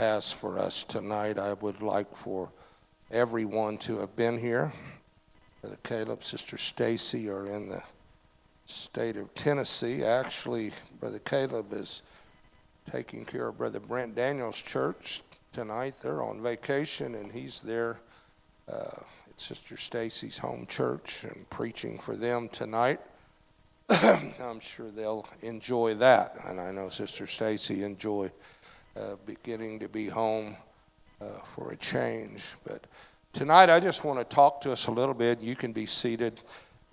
has for us tonight. I would like for everyone to have been here. Brother Caleb, Sister Stacy are in the state of Tennessee. Actually, Brother Caleb is taking care of Brother Brent Daniels' church tonight. They're on vacation, and he's there uh, at Sister Stacy's home church and preaching for them tonight. I'm sure they'll enjoy that, and I know Sister Stacy enjoy uh, getting to be home uh, for a change. But tonight, I just want to talk to us a little bit. You can be seated.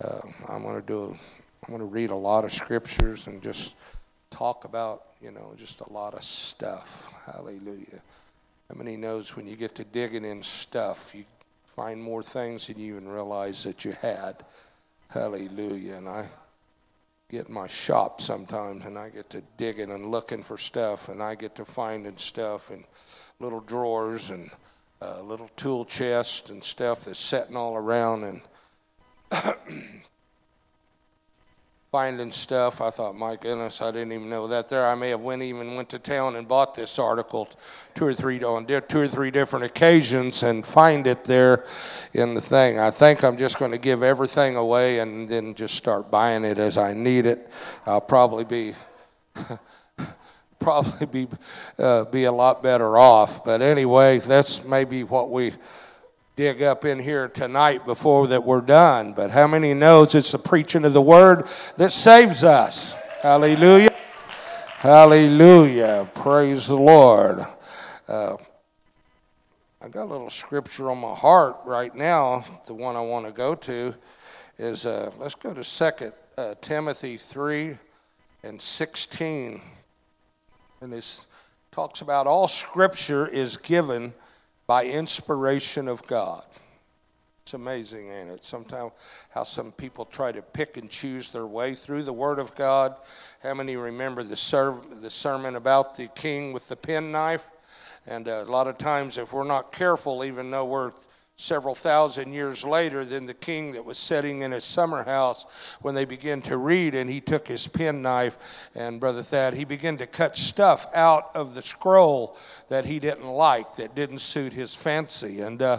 Uh, I'm going to do. I'm going to read a lot of scriptures and just talk about, you know, just a lot of stuff. Hallelujah. How many knows when you get to digging in stuff, you find more things than you even realize that you had. Hallelujah. And I get in my shop sometimes and I get to digging and looking for stuff and I get to finding stuff in little drawers and uh, little tool chests and stuff that's sitting all around and finding stuff. I thought, my goodness, I didn't even know that there. I may have went even went to town and bought this article two or three on two or three different occasions and find it there in the thing. I think I'm just going to give everything away and then just start buying it as I need it. I'll probably be. probably be uh, be a lot better off but anyway that's maybe what we dig up in here tonight before that we're done. But how many knows it's the preaching of the word that saves us? Hallelujah. Hallelujah. Praise the Lord. Uh, I got a little scripture on my heart right now. The one I want to go to is uh, let's go to Second uh, Timothy 3 and 16. And this talks about all scripture is given by inspiration of God. It's amazing, ain't it? Sometimes how some people try to pick and choose their way through the Word of God. How many remember the, ser- the sermon about the king with the penknife? And uh, a lot of times, if we're not careful, even though we're several thousand years later than the king that was sitting in his summer house when they began to read and he took his penknife and brother thad he began to cut stuff out of the scroll that he didn't like that didn't suit his fancy. And uh,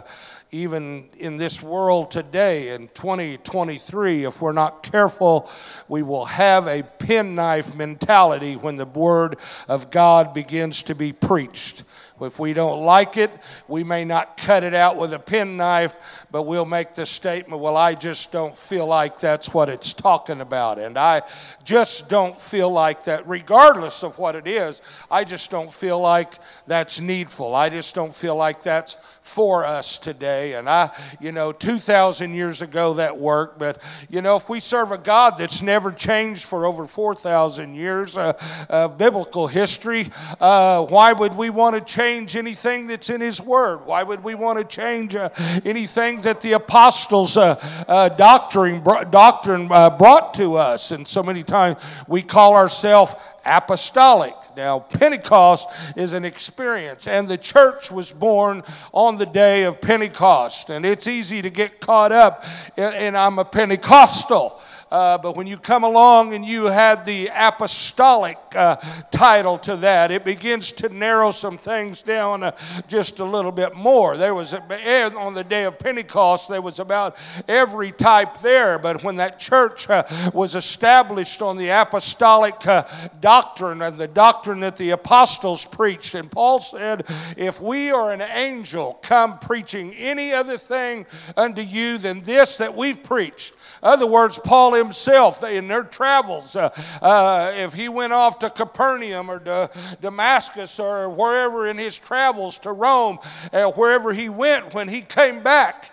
even in this world today in 2023 if we're not careful we will have a penknife mentality when the word of god begins to be preached if we don't like it, we may not cut it out with a penknife, but we'll make the statement, well, I just don't feel like that's what it's talking about. And I just don't feel like that, regardless of what it is, I just don't feel like that's needful. I just don't feel like that's for us today. And I, you know, 2,000 years ago that worked, but, you know, if we serve a God that's never changed for over 4,000 years, uh, uh, biblical history, uh, why would we want to change anything that's in His Word? Why would we want to change uh, anything that the apostles' uh, uh, doctrine, doctrine brought to us? And so many times we call ourselves apostolic. Now, Pentecost is an experience, and the church was born on the day of Pentecost. And it's easy to get caught up, and I'm a Pentecostal. Uh, but when you come along and you had the apostolic uh, title to that, it begins to narrow some things down uh, just a little bit more. There was, a, on the day of Pentecost, there was about every type there. But when that church uh, was established on the apostolic uh, doctrine and the doctrine that the apostles preached, and Paul said, If we are an angel come preaching any other thing unto you than this that we've preached, other words, Paul himself, in their travels, uh, uh, if he went off to Capernaum or to Damascus or wherever in his travels to Rome, uh, wherever he went, when he came back,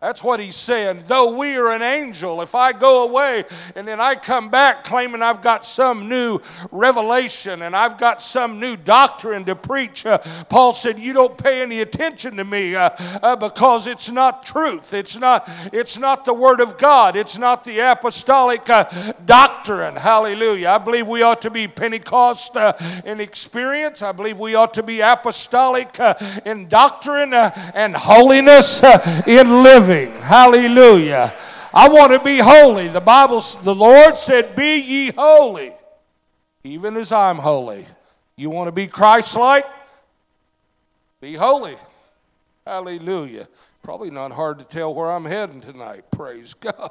that's what he's saying. Though we are an angel, if I go away and then I come back claiming I've got some new revelation and I've got some new doctrine to preach, uh, Paul said, You don't pay any attention to me uh, uh, because it's not truth. It's not, it's not the Word of God. It's not the apostolic uh, doctrine. Hallelujah. I believe we ought to be Pentecost uh, in experience. I believe we ought to be apostolic uh, in doctrine and holiness in living living. Hallelujah. I want to be holy. The Bible, the Lord said, Be ye holy, even as I'm holy. You want to be Christ like? Be holy. Hallelujah. Probably not hard to tell where I'm heading tonight. Praise God.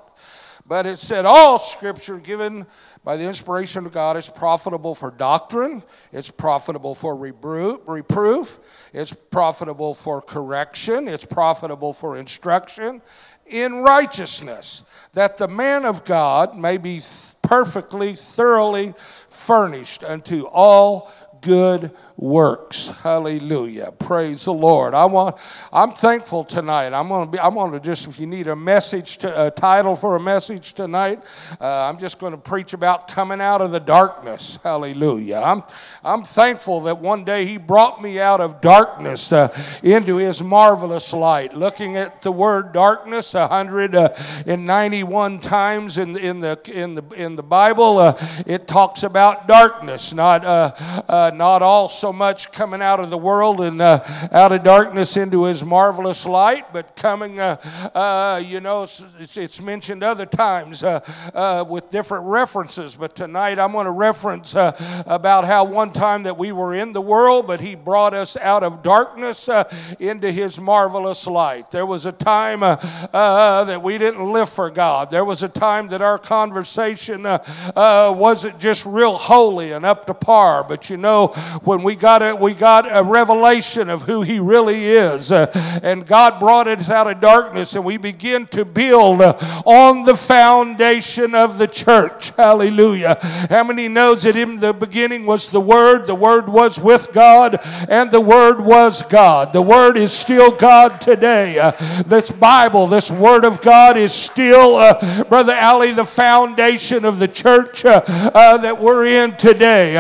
But it said, All scripture given by the inspiration of God is profitable for doctrine, it's profitable for reproof, it's profitable for correction, it's profitable for instruction in righteousness, that the man of God may be perfectly, thoroughly furnished unto all good works. Hallelujah. Praise the Lord. I want I'm thankful tonight. I'm going to be I'm going to just if you need a message to, a title for a message tonight, uh, I'm just going to preach about coming out of the darkness. Hallelujah. I'm I'm thankful that one day he brought me out of darkness uh, into his marvelous light. Looking at the word darkness 191 uh, times in in the in the in the Bible, uh, it talks about darkness, not uh, uh, not all so much coming out of the world and uh, out of darkness into his marvelous light, but coming, uh, uh, you know, it's, it's, mentioned other times uh, with different references. But tonight I'm going to reference about how one time that we were in the world, but he brought us out of darkness into his marvelous light. There was a time that we didn't live for God. There was a time that our conversation wasn't just real holy and up to par. But you know, when we got a, we got a revelation of who He really is. Uh, and God brought us out of darkness, and we begin to build uh, on the foundation of the church. Hallelujah. How many knows that in the beginning was the Word? The Word was with God, and the Word was God. The Word is still God today. Uh, this Bible, this Word of God, is still, uh, Brother Ali, the foundation of the church uh, uh, that we're in today.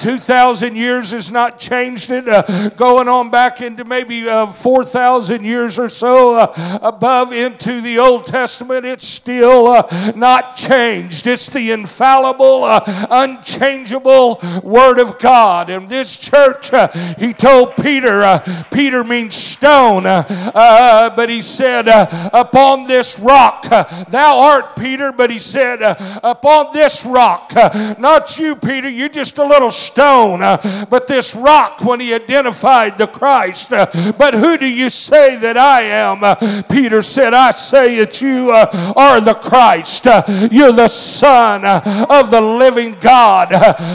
2,000 years has not changed it. Uh, going on back into maybe uh, 4,000 years or so uh, above into the Old Testament, it's still uh, not changed. It's the infallible, uh, unchangeable Word of God. And this church, uh, he told Peter, Peter means stone, but he said, Upon this rock, thou art Peter, but he said, Upon this rock, not you, Peter, you're just a little stone, but uh, but this rock when he identified the Christ. Uh, but who do you say that I am? Uh, Peter said, I say that you uh, are the Christ. Uh, you're the Son uh, of the living God.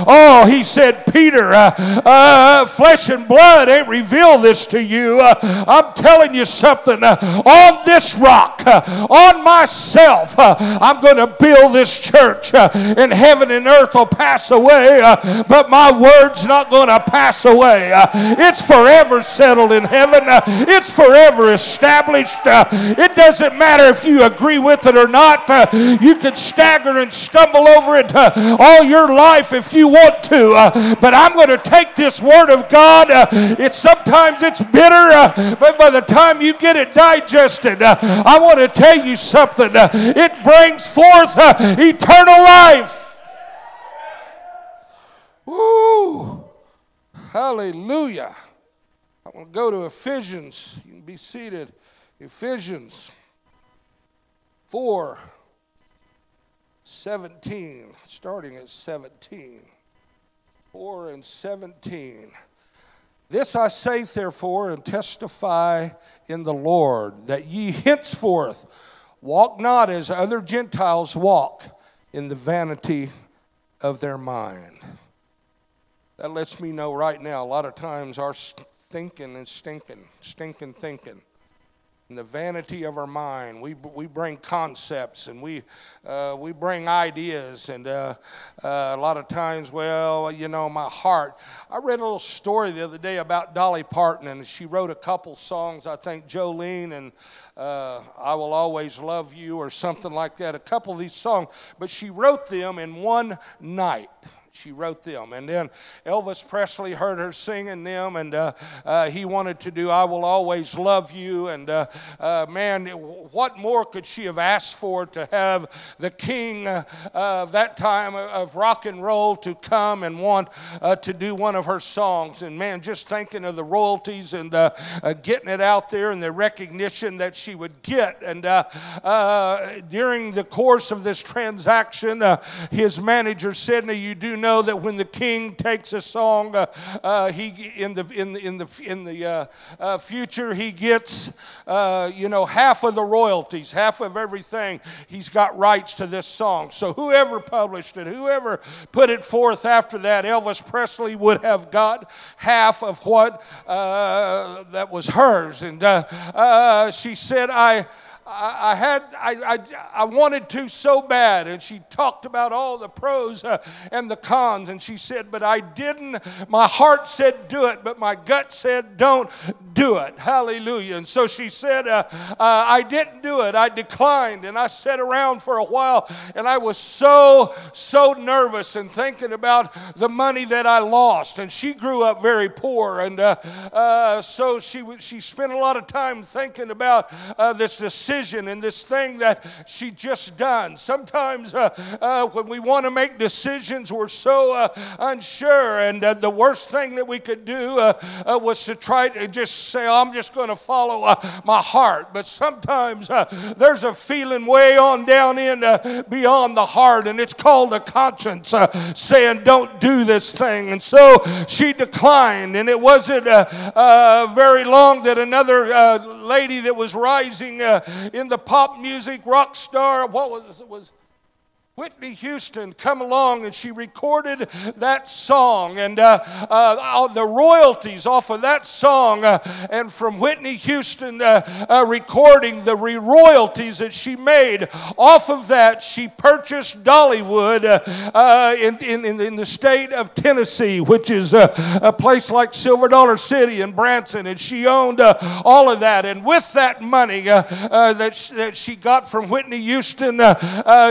Oh, he said, Peter, flesh and blood ain't revealed this to you. I'm telling you something. on this rock, on myself, I'm going to build this church. and heaven and earth will pass away, but my word's not going to pass away. Uh, it's forever settled in heaven, uh, it's forever established. Uh, it doesn't matter if you agree with it or not. Uh, you can stagger and stumble over it uh, all your life if you want to. Uh, but I'm going to take this word of God. It's sometimes it's bitter, but by the time you get it digested, I want to tell you something. It brings forth eternal life. Woo! Hallelujah. I want to go to Ephesians. You can be seated. Ephesians 4 17, starting at 17. 4 and 17. This I say, therefore, and testify in the Lord, that ye henceforth walk not as other Gentiles walk in the vanity of their mind. That lets me know right now, a lot of times our thinking is stinking, stinking thinking. In the vanity of our mind, we, we bring concepts and we, uh, we bring ideas. And uh, uh, a lot of times, well, you know, my heart. I read a little story the other day about Dolly Parton, and she wrote a couple songs, I think Jolene and uh, I Will Always Love You, or something like that, a couple of these songs. But she wrote them in one night. She wrote them. And then Elvis Presley heard her singing them, and uh, uh, he wanted to do I Will Always Love You. And uh, uh man, what more could she have asked for to have the king uh, of that time of rock and roll to come and want uh, to do one of her songs? And man, just thinking of the royalties and getting it out there and the recognition that she would get. And during the course of this transaction, his manager said, Now you do know that when the king takes a song, uh, uh, he in the in the in the in the uh, uh, future he gets uh, you know half of the royalties, half of everything. He's got rights to this song. So whoever published it, whoever put it forth after that, Elvis Presley would have got half of what that was hers. And she said, "I." I, I had I, I, I, wanted to so bad and she talked about all the pros uh, and the cons and she said but i didn't. My heart said do it but my gut said don't do it. Hallelujah. And so she said uh, uh, i didn't do it. I declined and i sat around for a while and i was so so nervous and thinking about the money that i lost. And she grew up very poor and uh, uh, so she she spent a lot of time thinking about uh, this decision decision and this thing that she just done. Sometimes uh, uh, when we want to make decisions, we're so uh, unsure, and uh, the worst thing that we could do uh, uh, was to try to just say, I'm just going to follow my heart. But sometimes there's a feeling way on down in beyond the heart, and it's called a conscience saying, Don't do this thing. And so she declined, and it wasn't very long that another lady that was rising uh, in the pop music rock star, what was it? Was Whitney Houston come along and she recorded that song. And uh, uh, the royalties off of that song uh, and from Whitney Houston uh, uh, recording the royalties that she made. Off of that she purchased Dollywood uh, in, in, in, the state of Tennessee which is a place like Silver Dollar City and Branson. And she owned all of that. And with that money that, she, that she got from Whitney Houston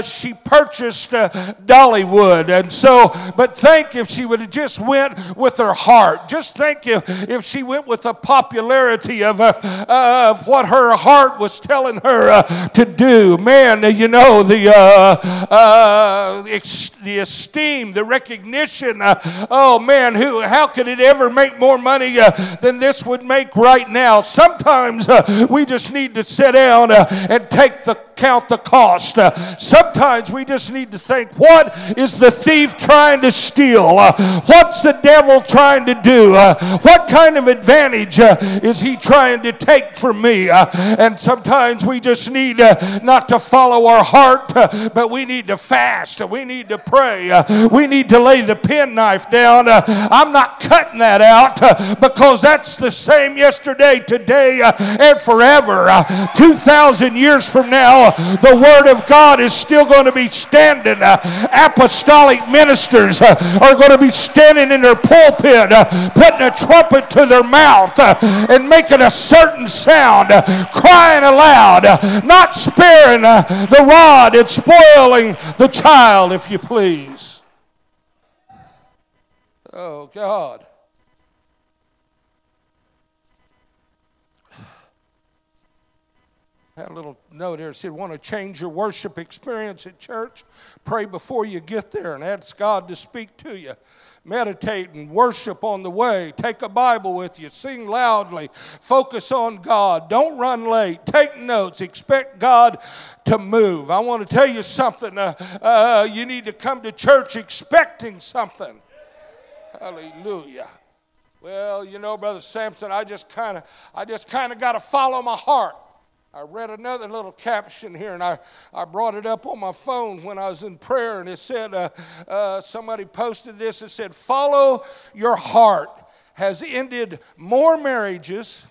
she purchased purchased uh, Dollywood. And so, but think if she would have just went with her heart. Just think if, if she went with the popularity of, uh, uh, of what her heart was telling her uh, to do. Man, you know, the, uh, uh, ex- the esteem, the recognition. oh, man, who, how could it ever make more money than this would make right now? Sometimes we just need to sit down and take the count the cost. Sometimes we just need to think what is the thief trying to steal? Uh, what's the devil trying to do? Uh, what kind of advantage uh, is he trying to take from me? Uh, and sometimes we just need uh, not to follow our heart, but we need to fast. We need to pray. we need to lay the penknife down. I'm not cutting that out because that's the same yesterday, today, and forever. 2,000 years from now, the Word of God is still going to be standing. Uh, apostolic ministers uh, are going to be standing in their pulpit, uh, putting a trumpet to their mouth and making a certain sound, crying aloud, not sparing the rod and spoiling the child, if you please. Oh, God. had a little It said, Want to change your worship experience at church? Pray before you get there and ask God to speak to you. Meditate and worship on the way. Take a Bible with you. Sing loudly. Focus on God. Don't run late. Take notes. Expect God to move. I want to tell you something. Uh, uh, you need to come to church expecting something. Hallelujah. Well, you know, Brother Sampson, I just kind of, I just kind of got to follow my heart. I read another little caption here, and I, I brought it up on my phone when I was in prayer, and it said, uh, uh, somebody posted this. It said, Follow your heart has ended more marriages,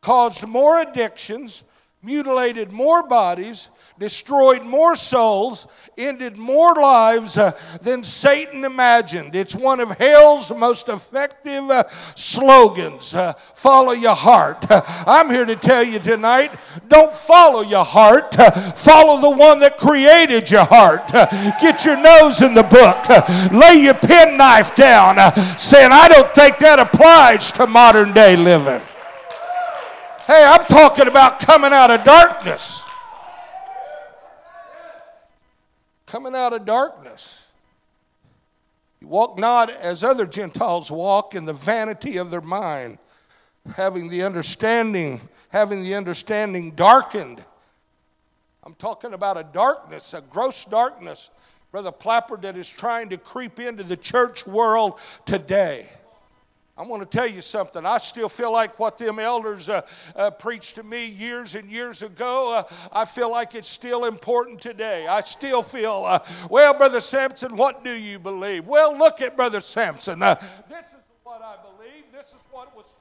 caused more addictions, mutilated more bodies, destroyed more souls, ended more lives uh, than Satan imagined. It's one of hell's most effective uh, slogans uh, follow your heart. I'm here to tell you tonight don't follow your heart, uh, follow the one that created your heart. Uh, get your nose in the book, uh, lay your penknife down, saying, I don't think that applies to modern day living. Hey, I'm talking about coming out of darkness. Coming out of darkness. You walk not as other Gentiles walk in the vanity of their mind, having the understanding, having the understanding darkened. I'm talking about a darkness, a gross darkness Brother Plapper, that is trying to creep into the church world today. I want to tell you something. I still feel like what them elders uh, uh, preached to me years and years ago, uh, I feel like it's still important today. I still feel, uh, well, Brother Sampson, what do you believe? Well, look at Brother Sampson. Uh, this is what I believe. This is what was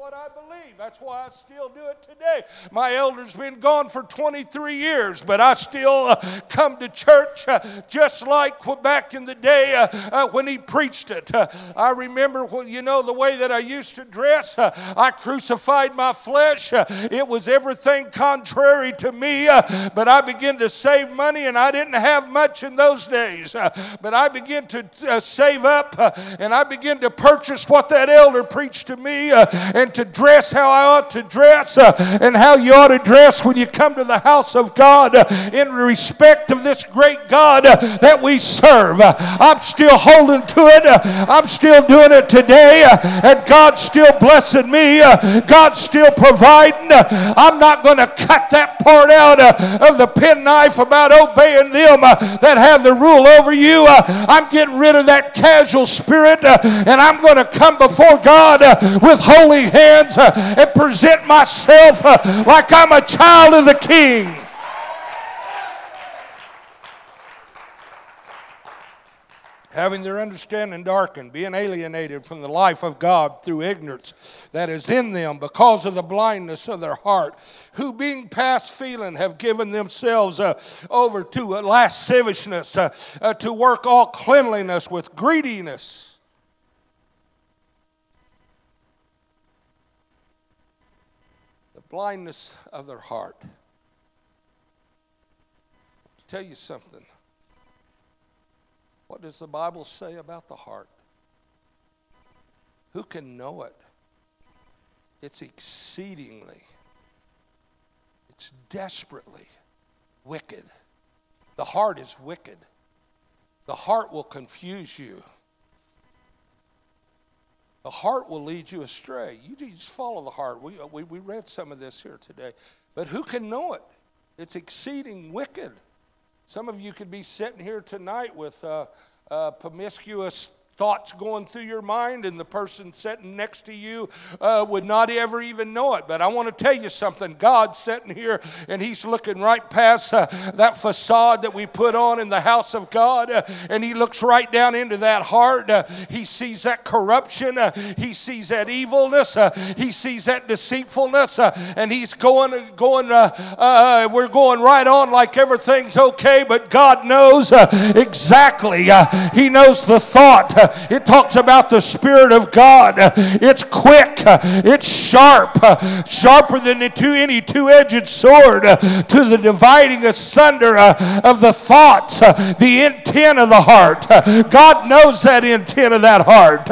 what I believe. That's why I still do it today. My elder's been gone for 23 years, but I still uh, come to church uh, just like back in the day uh, uh when he preached it. Uh, I remember, you know, the way that I used to dress. Uh, I crucified my flesh. it was everything contrary to me, but I began to save money, and I didn't have much in those days. but I began to save up, and I began to purchase what that elder preached to me and to dress how I ought to dress uh, and how you ought to dress when you come to the house of God uh, in respect of this great God uh, that we serve. Uh, I'm still holding to it. Uh, I'm still doing it today, uh, and God's still blessing me. God's still providing. I'm not going to cut that part out of the penknife about obeying them that have the rule over you. I'm getting rid of that casual spirit, and I'm going to come before God with holy holy hands uh, and present myself uh, like I'm a child of the King. having their understanding darkened, being alienated from the life of God through ignorance that is in them because of the blindness of their heart, who being past feeling have given themselves uh, over to lasciviousness, uh, uh, to work all cleanliness with greediness. Blindness of their heart. I'll tell you something. What does the Bible say about the heart? Who can know it? It's exceedingly, it's desperately wicked. The heart is wicked. The heart will confuse you. The heart will lead you astray. You just follow the heart. We, we, we read some of this here today. But who can know it? It's exceeding wicked. Some of you could be sitting here tonight with uh, uh, promiscuous thoughts going through your mind, and the person sitting next to you uh, would not ever even know it. But I want to tell you something God's sitting here, and He's looking right past uh, that facade that we put on in the house of God, uh, and He looks right down into that heart. Uh, he sees that corruption, uh, He sees that evilness, uh, He sees that deceitfulness, and He's going, going we're going right on like everything's okay, but God knows exactly. he knows the thought it talks about the Spirit of God. It's quick, it's sharp, sharper than any two edged sword to the dividing asunder uh, of the thoughts, uh, the intent of the heart. God knows that intent of that heart.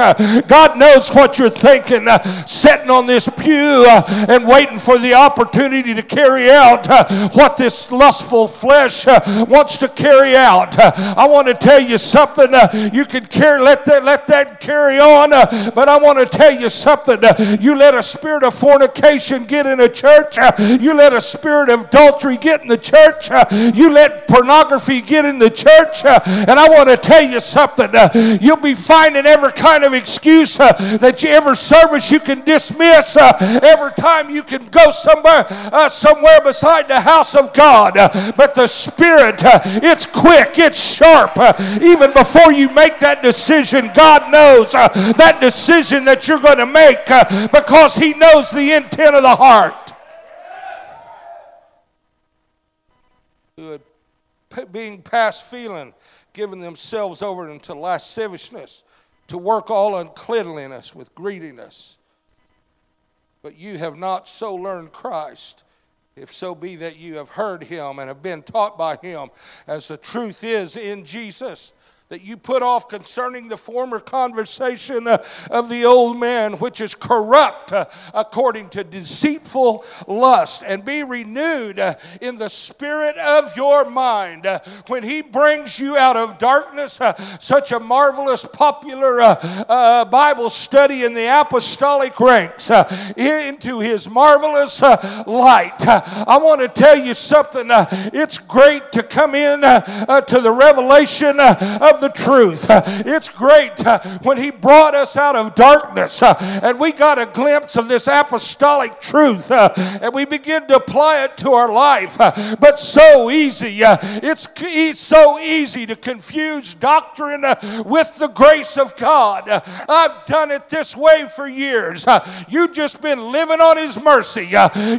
God knows what you're thinking, uh, sitting on this pew and waiting for the opportunity to carry out what this lustful flesh wants to carry out. I want to tell you something. You can carry, let that, let that carry on. Uh, but I want to tell you something. Uh, you let a spirit of fornication get in a church. Uh, you let a spirit of adultery get in the church. Uh, you let pornography get in the church. Uh, and I want to tell you something. Uh, you'll be finding every kind of excuse that you ever service you can dismiss. Every time you can go somewhere, somewhere beside the house of God. But the spirit, it's quick, it's sharp. Even before you make that decision, God knows uh, that decision that you're going to make uh, because He knows the intent of the heart. being past feeling, giving themselves over into lasciviousness, to work all uncleanliness with greediness. But you have not so learned Christ if so be that you have heard him and have been taught by him, as the truth is in Jesus that you put off concerning the former conversation uh, of the old man, which is corrupt uh, according to deceitful lust, and be renewed uh, in the spirit of your mind. Uh, when he brings you out of darkness, uh, such a marvelous, popular uh, Bible study in the apostolic ranks, into his marvelous light. I want to tell you something. It's great to come in to the revelation of the truth. It's great uh, when He brought us out of darkness uh, and we got a glimpse of this apostolic truth uh, and we begin to apply it to our life. Uh, but so easy, uh, it's so easy to confuse doctrine uh, with the grace of God. I've done it this way for years. You've just been living on His mercy.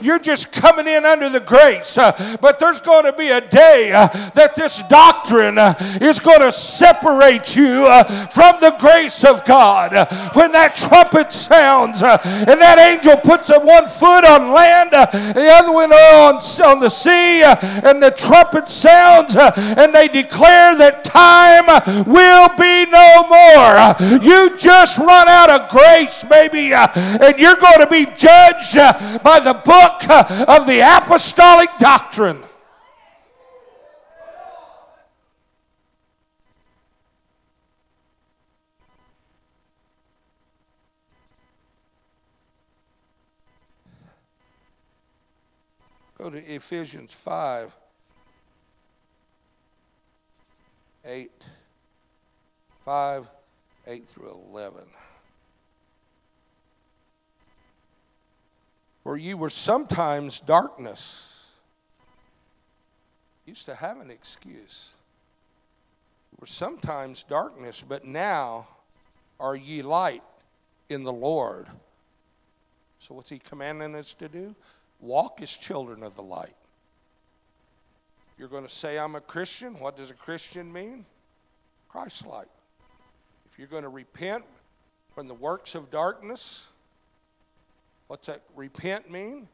You're just coming in under the grace. But there's going to be a day that this doctrine is going to set separate you uh, from the grace of God. When that trumpet sounds uh, and that angel puts one foot on land, uh, the other one on, on the sea, uh, and the trumpet sounds uh, and they declare that time uh, will be no more. You just run out of grace, baby, and you're going to be judged by the book of the apostolic doctrine. Go to Ephesians 5 8. 5 8 through 11. For you were sometimes darkness. Used to have an excuse. You were sometimes darkness, but now are ye light in the Lord. So, what's he commanding us to do? Walk as children of the light. You're going to say, I'm a Christian. What does a Christian mean? Christ like. If you're going to repent from the works of darkness, what's that repent mean?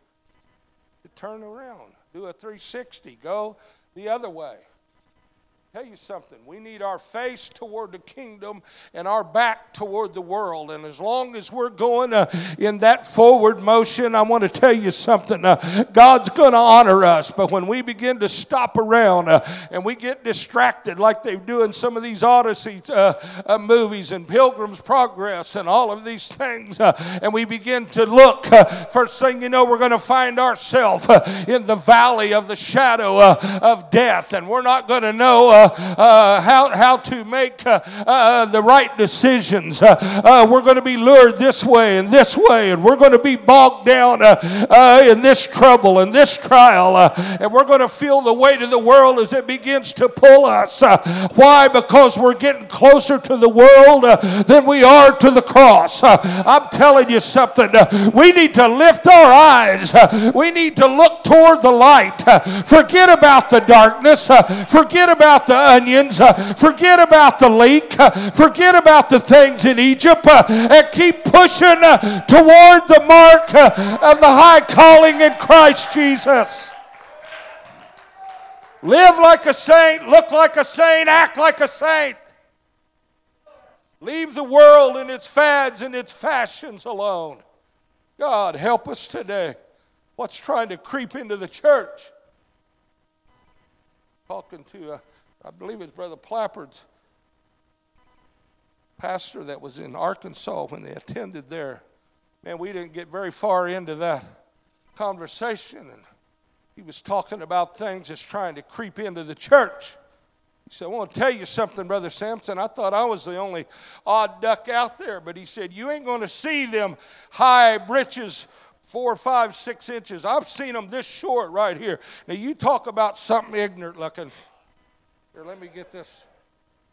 To turn around, do a 360, go the other way tell you something. We need our face toward the kingdom and our back toward the world. And as long as we're going uh, in that forward motion, I want to tell you something. Uh, God's going to honor us. But when we begin to stop around uh, and we get distracted, like they do in some of these Odyssey uh, uh, movies and Pilgrim's Progress and all of these things, uh, and we begin to look, first thing you know, we're going to find ourselves in the valley of the shadow of death. And we're not going to know Uh, uh, how, how to make uh, uh, the right decisions. Uh, we're going to be lured this way and this way, and we're going to be bogged down in this trouble and this trial, and we're going to feel the weight of the world as it begins to pull us. why? Because we're getting closer to the world than we are to the cross. I'm telling you something. we need to lift our eyes. we need to look toward the light. forget about the darkness. forget about the the onions. Uh, forget about the leek. Uh, forget about the things in Egypt uh, and keep pushing toward the mark of the high calling in Christ Jesus. Live like a saint, look like a saint, act like a saint. Leave the world and its fads and its fashions alone. God, help us today. What's trying to creep into the church? Talking to a I believe it's Brother Plappard's pastor that was in Arkansas when they attended there. Man, we didn't get very far into that conversation, and he was talking about things that's trying to creep into the church. He said, I want to tell you something, Brother Sampson. I thought I was the only odd duck out there, but he said, You ain't going to see them high breeches four, five, six inches. I've seen them this short right here. Now, you talk about something ignorant looking. Here, let me get this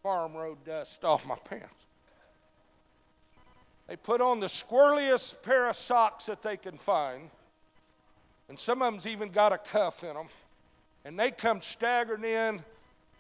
farm road dust off my pants. They put on the squirreliest pair of socks that they can find, and some of them's even got a cuff in them. And they come staggering in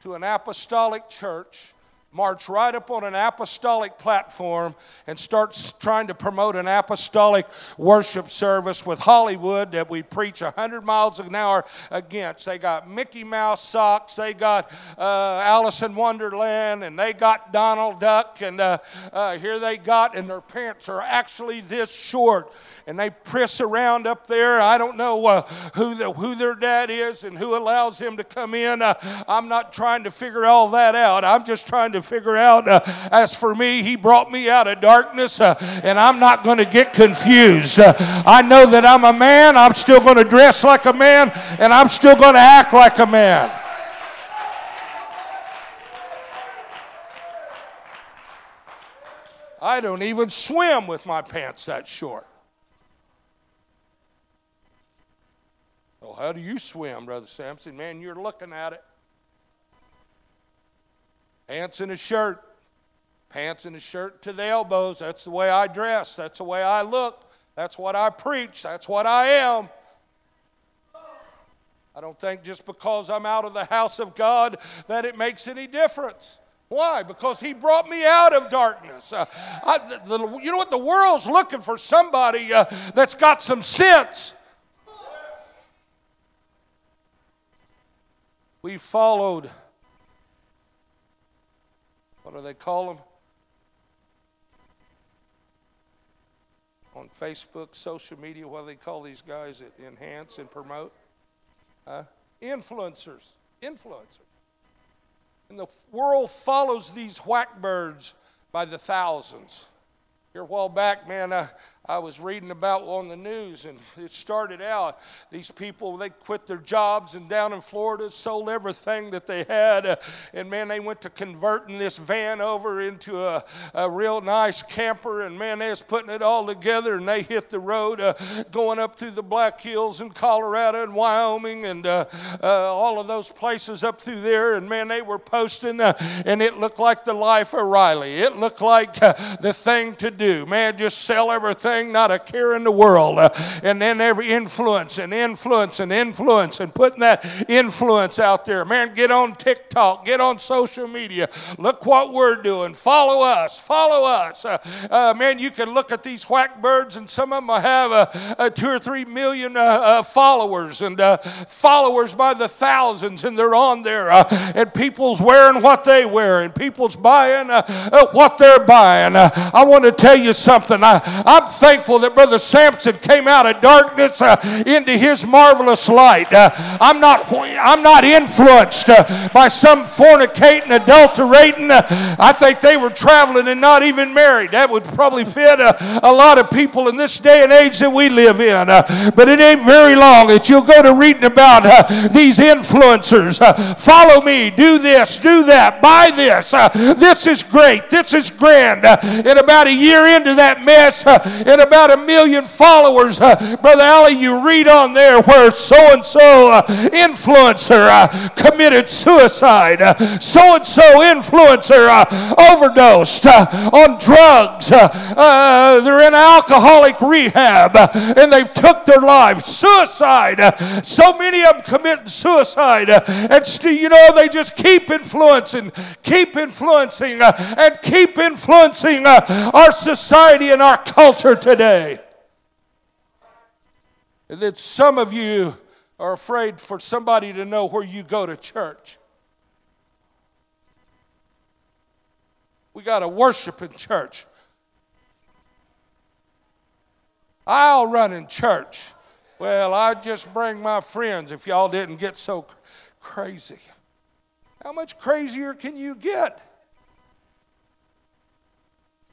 to an apostolic church. March right up on an apostolic platform and start trying to promote an apostolic worship service with Hollywood that we preach 100 miles an hour against. They got Mickey Mouse socks, they got uh, Alice in Wonderland, and they got Donald Duck, and uh, uh, here they got, and their pants are actually this short, and they press around up there. I don't know uh, who, the, who their dad is and who allows him to come in. Uh, I'm not trying to figure all that out. I'm just trying to figure out. Uh, as for me, He brought me out of darkness, uh, and I'm not going to get confused. Uh, I know that I'm a man. I'm still going to dress like a man, and I'm still going to act like a man. I don't even swim with my pants that short. Well, how do you swim, Brother Sampson? Man, you're looking at it. Pants and a shirt. Pants and a shirt to the elbows. That's the way I dress. That's the way I look. That's what I preach. That's what I am. I don't think just because I'm out of the house of God that it makes any difference. Why? Because He brought me out of darkness. Uh, I, the, the, you know what? The world's looking for somebody uh, that's got some sense. We followed what do they call them? On Facebook, social media, what do they call these guys that enhance and promote? Huh? Influencers. Influencers. And the world follows these whackbirds by the thousands. Here a while back, man, I, I was reading about on the news, and it started out these people they quit their jobs and down in Florida sold everything that they had, uh, and man, they went to converting this van over into a, a real nice camper, and man, they was putting it all together, and they hit the road uh, going up through the Black Hills in Colorado and Wyoming and uh, uh all of those places up through there, and man, they were posting, uh, and it looked like the life of Riley. It looked like uh, the thing to do, man. Just sell everything not a care in the world. Uh, and then every influence and influence and influence and putting that influence out there. Man, get on TikTok, get on social media. Look what we're doing. Follow us, follow us. Uh, uh, man, you can look at these whack birds, and some of them have a, two or three million uh, uh, followers and uh, followers by the thousands, and they're on there. and people's wearing what they wear, and people's buying what they're buying. I want to tell you something. I, I'm thankful that Brother Sampson came out of darkness uh, into his marvelous light. Uh, I'm, not, I'm not influenced uh, by some fornicating, adulterating. Uh, I think they were traveling and not even married. That would probably fit a, a lot of people in this day and age that we live in. Uh, but it ain't very long that you'll go to reading about uh, these influencers. follow me, do this, do that, buy this. this is great, this is grand. and about a year into that mess, and about a million followers. Uh, Brother Alley, you read on there where so and so influencer uh, committed suicide, so and so influencer uh, overdosed uh, on drugs. Uh, they're in alcoholic rehab and they've took their lives. Suicide. so many of them committing suicide. and still, you know, they just keep influencing, keep influencing, and keep influencing our society and our culture today. That some of you are afraid for somebody to know where you go to church. We got to worship in church. I'll run in church. Well, I just bring my friends if y'all didn't get so crazy. How much crazier can you get?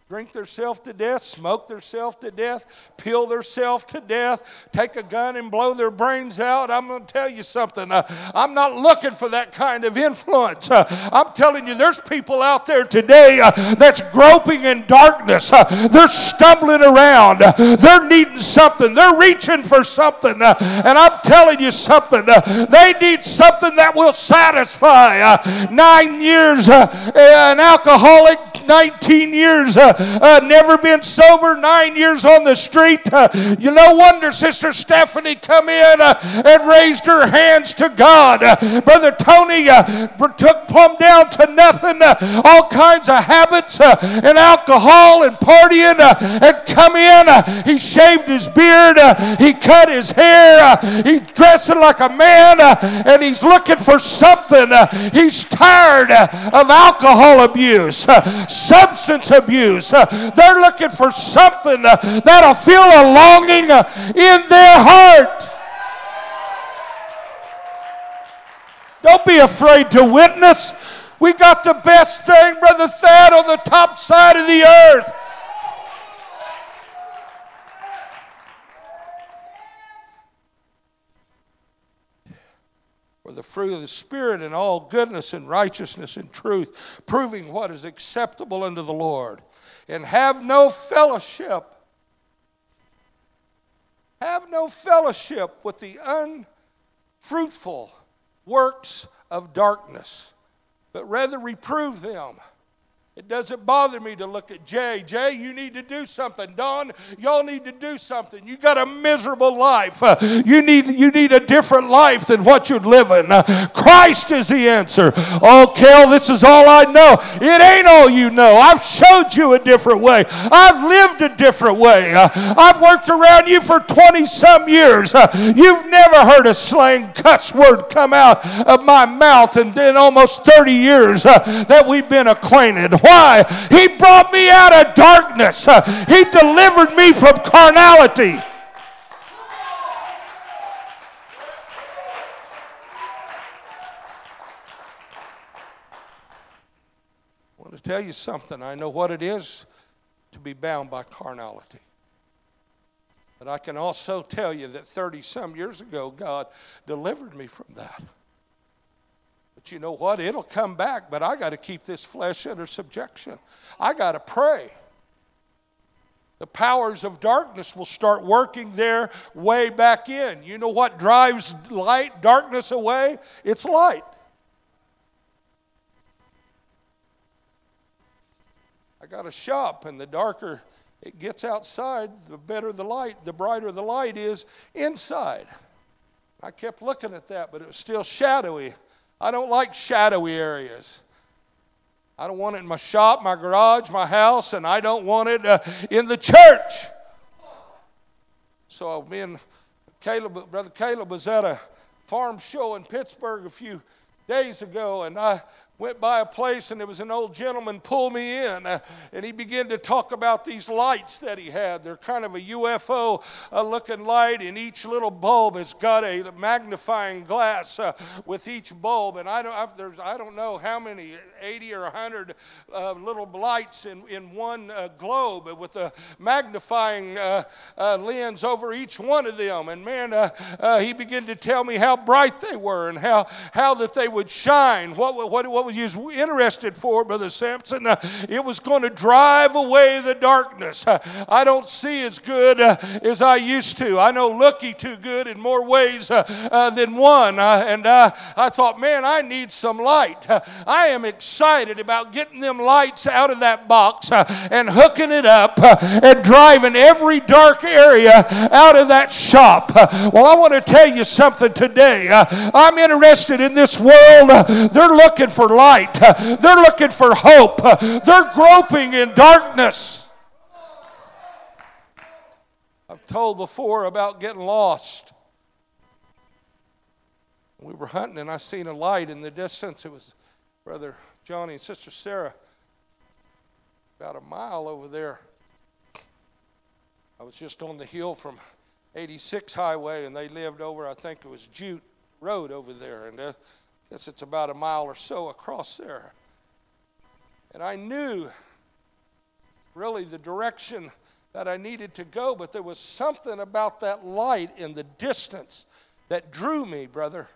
Drink themselves to death, smoke themselves to death, peel themselves to death, take a gun and blow their brains out. I'm going to tell you something. Uh, I'm not looking for that kind of influence. Uh, I'm telling you, there's people out there today uh, that's groping in darkness. Uh, they're stumbling around. Uh, they're needing something. They're reaching for something. Uh, and I'm telling you something. they need something that will satisfy. nine years an alcoholic, 19 years uh, never been sober, nine years on the street. Uh, you no wonder Sister Stephanie come in uh, and raised her hands to God. Uh, Brother Tony uh, took plumb down to nothing, uh, all kinds of habits and alcohol and partying, and come in. he shaved his beard, he cut his hair, he's dressing like a man, and he's looking for something. he's tired of alcohol abuse, substance abuse. They're looking for something that'll feel a longing in their heart. Don't be afraid to witness. We got the best thing, Brother Thad, on the top side of the earth. For the fruit of the Spirit and all goodness and righteousness and truth, proving what is acceptable unto the Lord. And have no fellowship. Have no fellowship with the unfruitful works of darkness, but rather reprove them. It doesn't bother me to look at Jay. Jay, you need to do something. Don, y'all need to do something. You got a miserable life. Uh, you need you need a different life than what you're living. Uh, Christ is the answer. Oh, Kel, this is all I know. It ain't all you know. I've showed you a different way. I've lived a different way. Uh, I've worked around you for 20 some years. You've never heard a slang cuss word come out of my mouth in, in almost 30 years that we've been acquainted. Why? He brought me out of darkness, uh, He delivered me from carnality. I want to tell you something. I know what it is to be bound by carnality. But I can also tell you that 30 some years ago, God delivered me from that. You know what? It'll come back, but I got to keep this flesh under subjection. I got to pray. The powers of darkness will start working their way back in. You know what drives light, darkness away? It's light. I got a shop, and the darker it gets outside, the better the light, the brighter the light is inside. I kept looking at that, but it was still shadowy. I don't like shadowy areas. I don't want it in my shop, my garage, my house, and I don't want it uh, in the church. So me and Caleb, brother Caleb, was at a farm show in Pittsburgh a few days ago, and I went by a place and there was an old gentleman pulled me in uh, and he began to talk about these lights that he had. They're kind of a ufo uh, looking light and each little bulb has got a magnifying glass uh, with each bulb. And i don't there's i don't know how many 80 or 100 uh, little lights in, in one globe with a magnifying lens over each one of them. And man he began to tell me how bright they were and how how that they would shine what what, what was interested for, Brother Sampson. Uh, it was going to drive away the darkness. Uh, I don't see as good uh, as I used to. I know looky too good in more ways uh, uh, than one. Uh, and I thought, man, I need some light. I am excited about getting them lights out of that box and hooking it up and driving every dark area out of that shop. well, I want to tell you something today. I'm interested in this world. they're looking for light. They're looking for hope. They're groping in darkness. I've told before about getting lost. We were hunting and I seen a light in the distance. It was Brother Johnny and Sister Sarah about a mile over there. I was just on the hill from 86 Highway and they lived over, I think it was Jute Road over there. And uh, guess it's about a mile or so across there. And I knew really the direction that I needed to go, but there was something about that light in the distance that drew me, brother.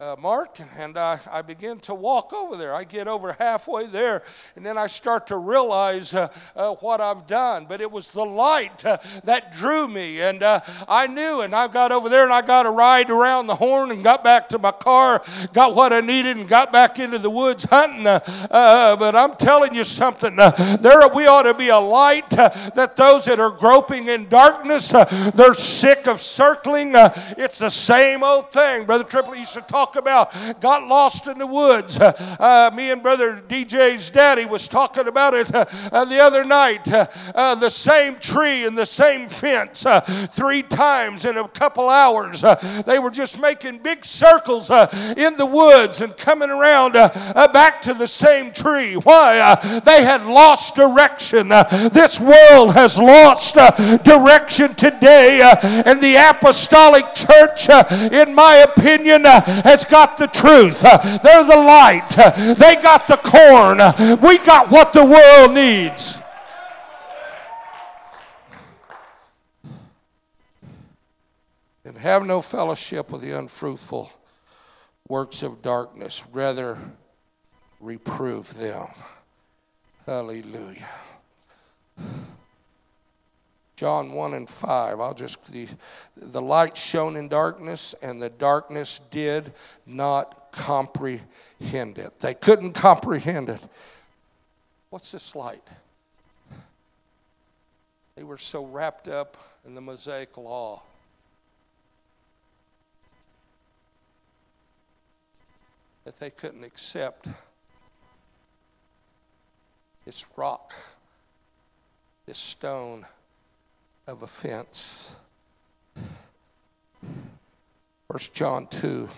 Uh, Mark, and I, I begin to walk over there. I get over halfway there, and then I start to realize uh, uh, what I've done. But it was the light uh, that drew me, and uh, I knew. And I got over there, and I got a ride around the horn, and got back to my car, got what I needed, and got back into the woods hunting. Uh, but I'm telling you something. there, we ought to be a light that those that are groping in darkness, they're sick of circling. it's the same old thing, Brother Triplett used to talk talk about got lost in the woods. Uh, me and Brother DJ's daddy was talking about it uh, uh the other night. Uh, uh, the same tree and the same fence uh, three times in a couple hours. Uh, they were just making big circles uh, in the woods and coming around back to the same tree. Why? they had lost direction. this world has lost direction today, and the apostolic church, in my opinion, has got the truth. They're the light. They got the corn. We got what the world needs. And have no fellowship with the unfruitful works of darkness, rather, reprove them. Hallelujah. John 1 and 5. I'll just, the, the light shone in darkness, and the darkness did not comprehend it. They couldn't comprehend it. What's this light? They were so wrapped up in the Mosaic law. That they couldn't accept this rock, this stone of offense. 1 John 2.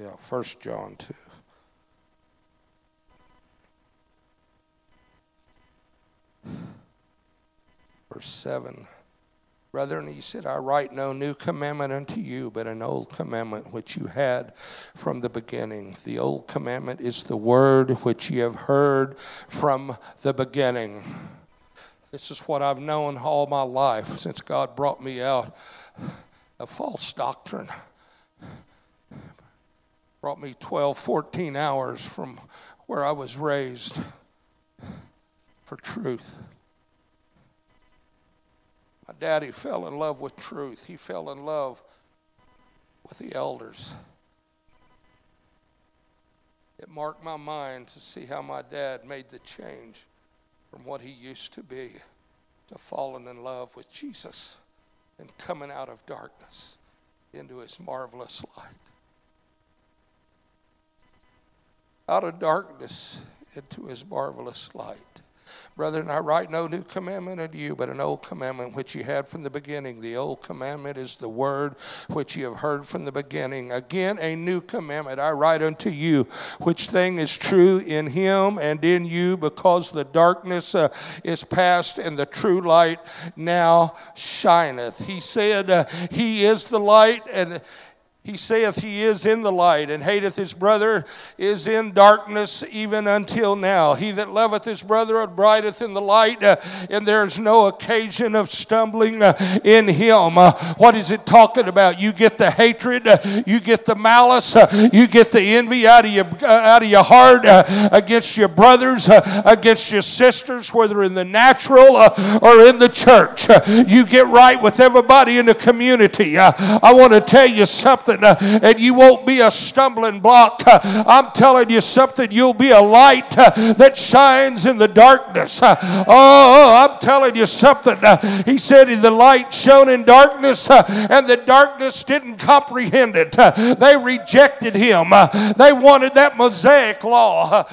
Yeah, 1 John 2. Verse 7. Brethren, he said, I write no new commandment unto you, but an old commandment which you had from the beginning. The old commandment is the word which ye have heard from the beginning. This is what I've known all my life since God brought me out of false doctrine. Brought me 12, 14 hours from where I was raised for truth. My daddy fell in love with truth. He fell in love with the elders. It marked my mind to see how my dad made the change from what he used to be to falling in love with Jesus and coming out of darkness into his marvelous light. Out of darkness into his marvelous light. Brethren, I write no new commandment unto you, but an old commandment which ye had from the beginning. The old commandment is the word which ye have heard from the beginning. Again, a new commandment I write unto you, which thing is true in him and in you, because the darkness uh, is past and the true light now shineth. He said, uh, He is the light, and he saith he is in the light and hateth his brother is in darkness even until now. He that loveth his brother abideth in the light, uh, and there is no occasion of stumbling uh, in him. Uh, what is it talking about? You get the hatred, uh, you get the malice, uh, you get the envy out of your uh, out of your heart against your brothers, against your sisters, whether in the natural or in the church. you get right with everybody in the community. I want to tell you something something uh, and you won't be a stumbling block. Uh, I'm telling you something, you'll be a light uh, that shines in the darkness. Uh, oh, I'm telling you something. Uh, he said, The light shone in darkness, uh, and the darkness didn't comprehend it. They rejected him. They wanted that Mosaic law.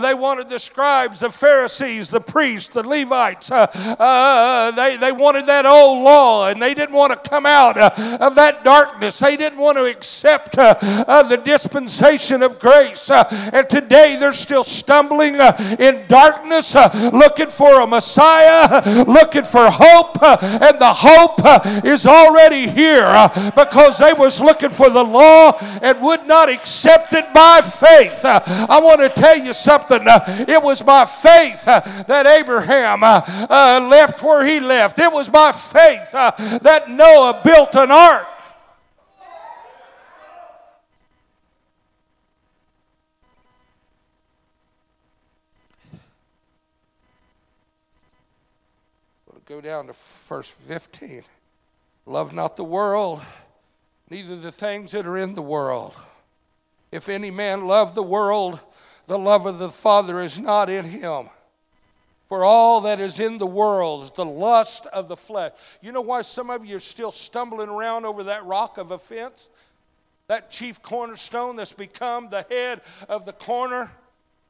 They wanted the scribes, the Pharisees, the priests, the Levites. They, they wanted that old law, and they didn't want to come out of that darkness. They didn't want to accept uh, uh, the dispensation of grace. Uh, and today they're still stumbling uh, in darkness, uh, looking for a Messiah, looking for hope. Uh, and the hope is already here because they was looking for the law and would not accept it by faith. I want to tell you something. it was by faith that Abraham left where he left. It was by faith that Noah built an ark. Go down to verse 15. Love not the world, neither the things that are in the world. If any man love the world, the love of the Father is not in him. For all that is in the world is the lust of the flesh. You know why some of you are still stumbling around over that rock of offense? That chief cornerstone that's become the head of the corner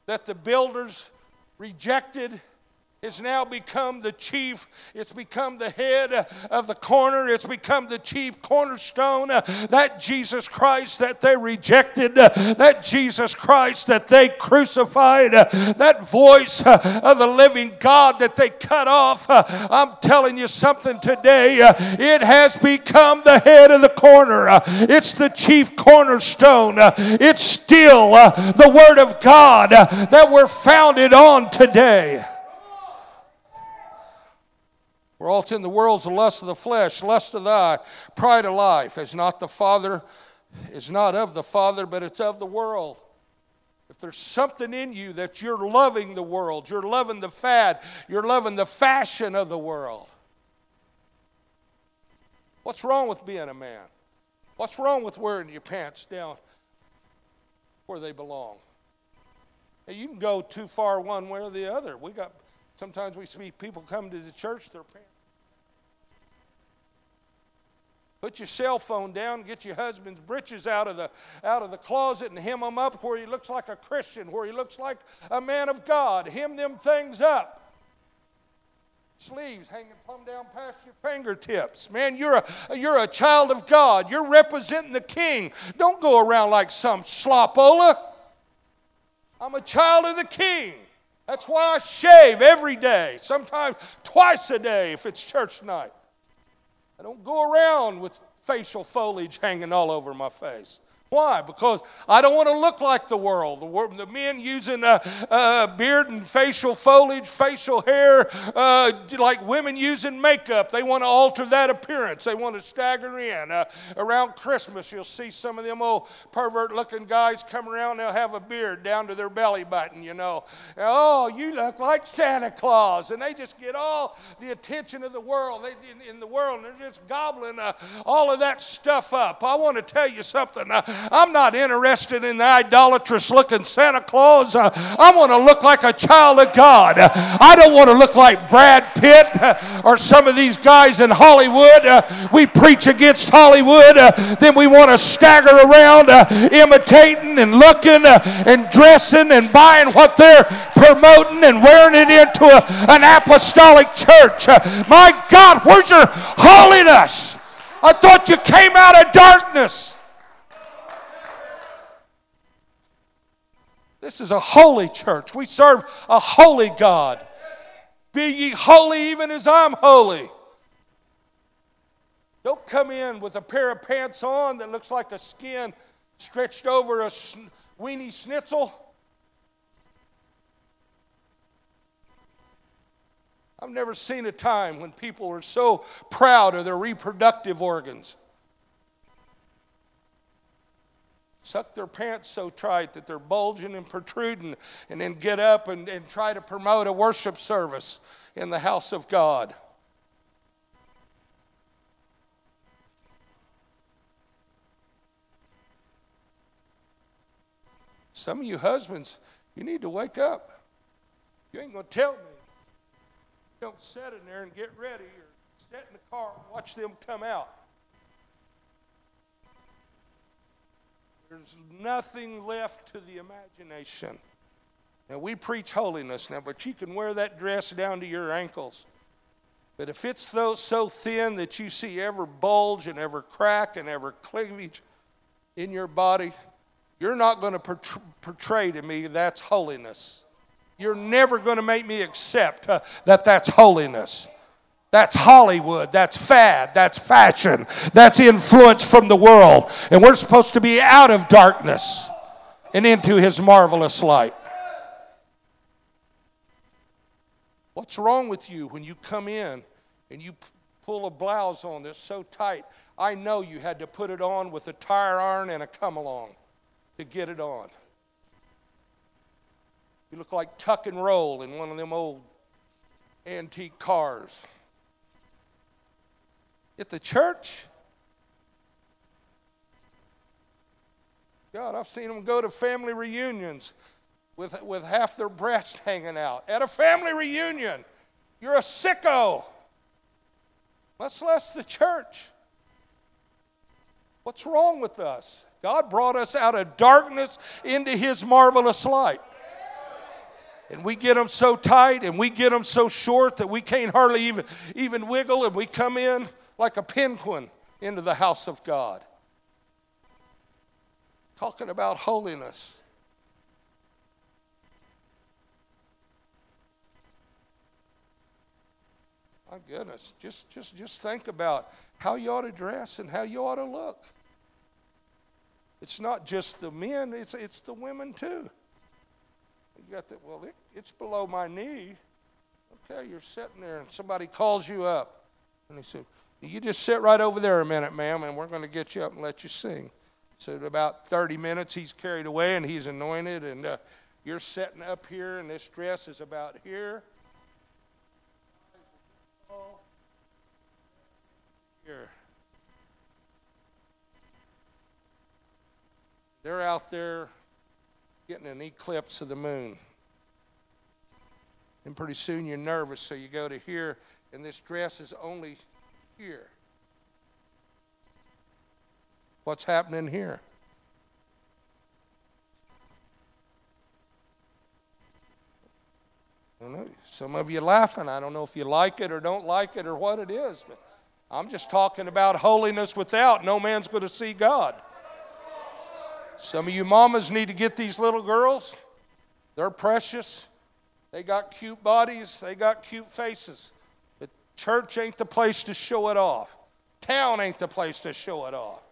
that the builders rejected it's now become the chief, it's become the head of the corner, it's become the chief cornerstone. That Jesus Christ that they rejected, that Jesus Christ that they crucified, that voice of the living God that they cut off. I'm telling you something today. It has become the head of the corner, it's the chief cornerstone. It's still the Word of God that we're founded on today. For all in the world is the lust of the flesh, lust of the eye, pride of life. Is not the Father, is not of the Father, but it's of the world. If there's something in you that you're loving the world, you're loving the fad, you're loving the fashion of the world. What's wrong with being a man? What's wrong with wearing your pants down where they belong? You can go too far one way or the other. We got sometimes we see people come to the church, their pants Put your cell phone down, get your husband's breeches out of the out of the closet and hem them up where he looks like a Christian, where he looks like a man of God. Hem them things up. Sleeves hanging plumb down past your fingertips. Man, you're a you're a child of God. You're representing the king. Don't go around like some slopola. I'm a child of the king. That's why I shave every day, sometimes twice a day if it's church night. I don't go around with facial foliage hanging all over my face. Why? Because I don't want to look like the world. The, the men using a, a, beard and facial foliage, facial hair, uh, like women using makeup. They want to alter that appearance. They want to stagger in. Uh, around Christmas, you'll see some of them old pervert looking guys come around. They'll have a beard down to their belly button, you know. Oh, you look like Santa Claus. And they just get all the attention of the world they, in, in the world. They're just gobbling uh, all of that stuff up. I want to tell you something. Uh, I'm not interested in the idolatrous looking Santa Claus. Uh, I want to look like a child of God. I don't want to look like Brad Pitt uh, or some of these guys in Hollywood. Uh, we preach against Hollywood, uh, then we want to stagger around uh, imitating and looking uh, and dressing and buying what they're promoting and wearing it into a, an apostolic church. my God, where's your holiness? I thought you came out of darkness. This is a holy church. We serve a holy God. Be ye holy even as I'm holy. Don't come in with a pair of pants on that looks like the skin stretched over a weenie schnitzel. I've never seen a time when people were so proud of their reproductive organs. Suck their pants so tight that they're bulging and protruding, and then get up and, and try to promote a worship service in the house of God. Some of you husbands, you need to wake up. You ain't going to tell me. don't sit in there and get ready or sit in the car and watch them come out. There's nothing left to the imagination. Now, we preach holiness now, but you can wear that dress down to your ankles. But if it's so, thin that you see every bulge and every crack and every cleavage in your body, you're not going to portray to me that's holiness. You're never going to make me accept uh, that that's holiness. That's Hollywood. That's fad. That's fashion. That's influence from the world. And we're supposed to be out of darkness and into His marvelous light. What's wrong with you when you come in and you pull a blouse on that's so tight? I know you had to put it on with a tire iron and a come along to get it on. You look like tuck and roll in one of them old antique cars. At the church. God, I've seen them go to family reunions with, with half their breast hanging out. At a family reunion, you're a sicko. Much less the church. What's wrong with us? God brought us out of darkness into His marvelous light. And we get them so tight and we get them so short that we can't hardly even, even wiggle, and we come in like a penguin into the house of God. Talking about holiness. My goodness, just, just, just think about how you ought to dress and how you ought to look. It's not just the men, it's, it's the women too. You got that, well, it, it's below my knee. Okay, you're sitting there and somebody calls you up. And he said, You just sit right over there a minute, ma'am, and we're going to get you up and let you sing. So, in about 30 minutes, he's carried away and he's anointed, and uh, you're sitting up here, and this dress is about here. Here. They're out there getting an eclipse of the moon. And pretty soon you're nervous, so you go to here, and this dress is only here. What's happening here? Know, Some of you laughing. I don't know if you like it or don't like it or what it is, but I'm just talking about holiness without. No man's going to see God. Some of you mamas need to get these little girls. They're precious. They got cute bodies, they got cute faces. Church ain't the place to show it off. Town ain't the place to show it off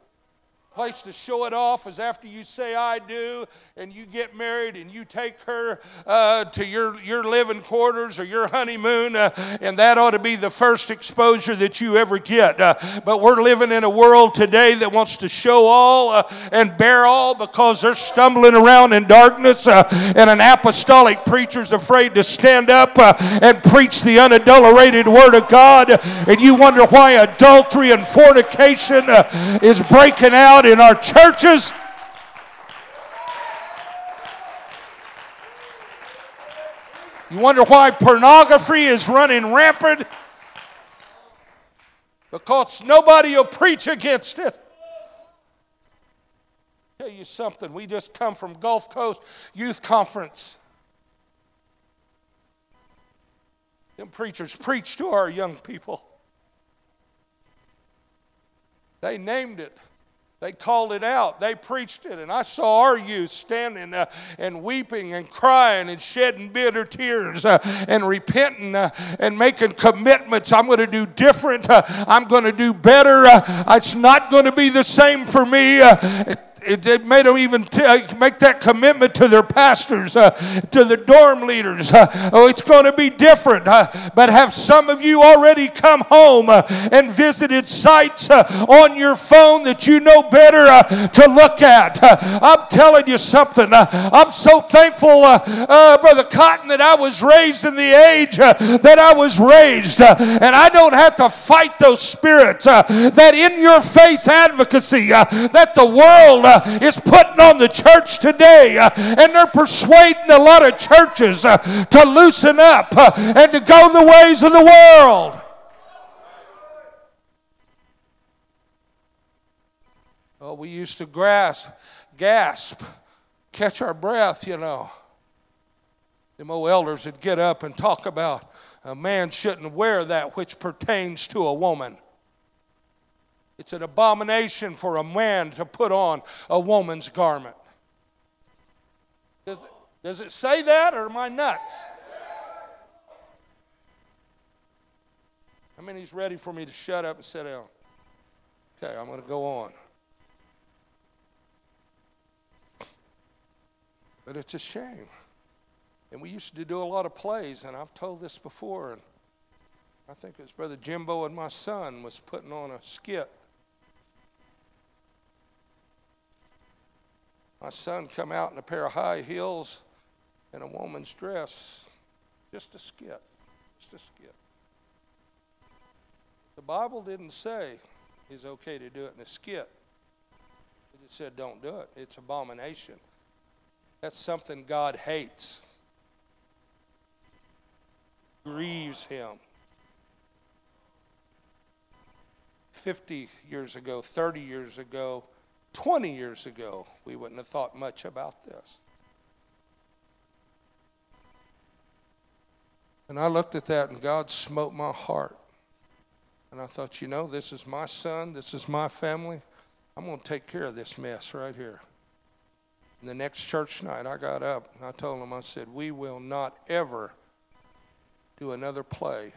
place to show it off is after you say I do and you get married and you take her uh, to your, your living quarters or your honeymoon, uh, and that ought to be the first exposure that you ever get. Uh, but we're living in a world today that wants to show all uh, and bear all because they're stumbling around in darkness, uh, and an apostolic preacher's afraid to stand up uh, and preach the unadulterated Word of God, and you wonder why adultery and fornication is breaking out in our churches. You wonder why pornography is running rampant? Because nobody will preach against it. I'll Tell you something, we just come from Gulf Coast Youth Conference. Them preachers preach to our young people. They named it they called it out. They preached it. And I saw our youth standing uh, and weeping and crying and shedding bitter tears uh, and repenting uh, and making commitments. I'm going to do different. Uh, I'm going to do better. Uh, it's not going to be the same for me. It, made them even t- uh, make that commitment to their pastors, uh, to the dorm leaders. Uh, oh, it's going to be different. Uh, but have some of you already come home uh, and visited sites uh, on your phone that you know better to look at? I'm telling you something. I'm so thankful, Brother Cotton, that I was raised in the age that I was raised. and I don't have to fight those spirits that in your face advocacy that the world is putting on the church today, uh, and they're persuading a lot of churches uh, to loosen up uh, and to go the ways of the world. Oh, we used to grasp, gasp, catch our breath, you know. The old elders would get up and talk about a man shouldn't wear that which pertains to a woman. It's an abomination for a man to put on a woman's garment. Does it, does it say that, or am I nuts? I mean, he's ready for me to shut up and sit down. Okay, I'm going to go on. But it's a shame. And we used to do a lot of plays, and I've told this before, and I think it was Brother Jimbo and my son was putting on a skit My son come out in a pair of high heels and a woman's dress. Just a skit. Just a skit. The Bible didn't say it's okay to do it in a skit. It just said don't do it. It's abomination. That's something God hates. Grieves him. 50 years ago, 30 years ago, 20 years ago, we wouldn't have thought much about this. And I looked at that and God smote my heart. And I thought, you know, this is my son, this is my family. I'm going to take care of this mess right here. And the next church night, I got up and I told them, I said, we will not ever do another play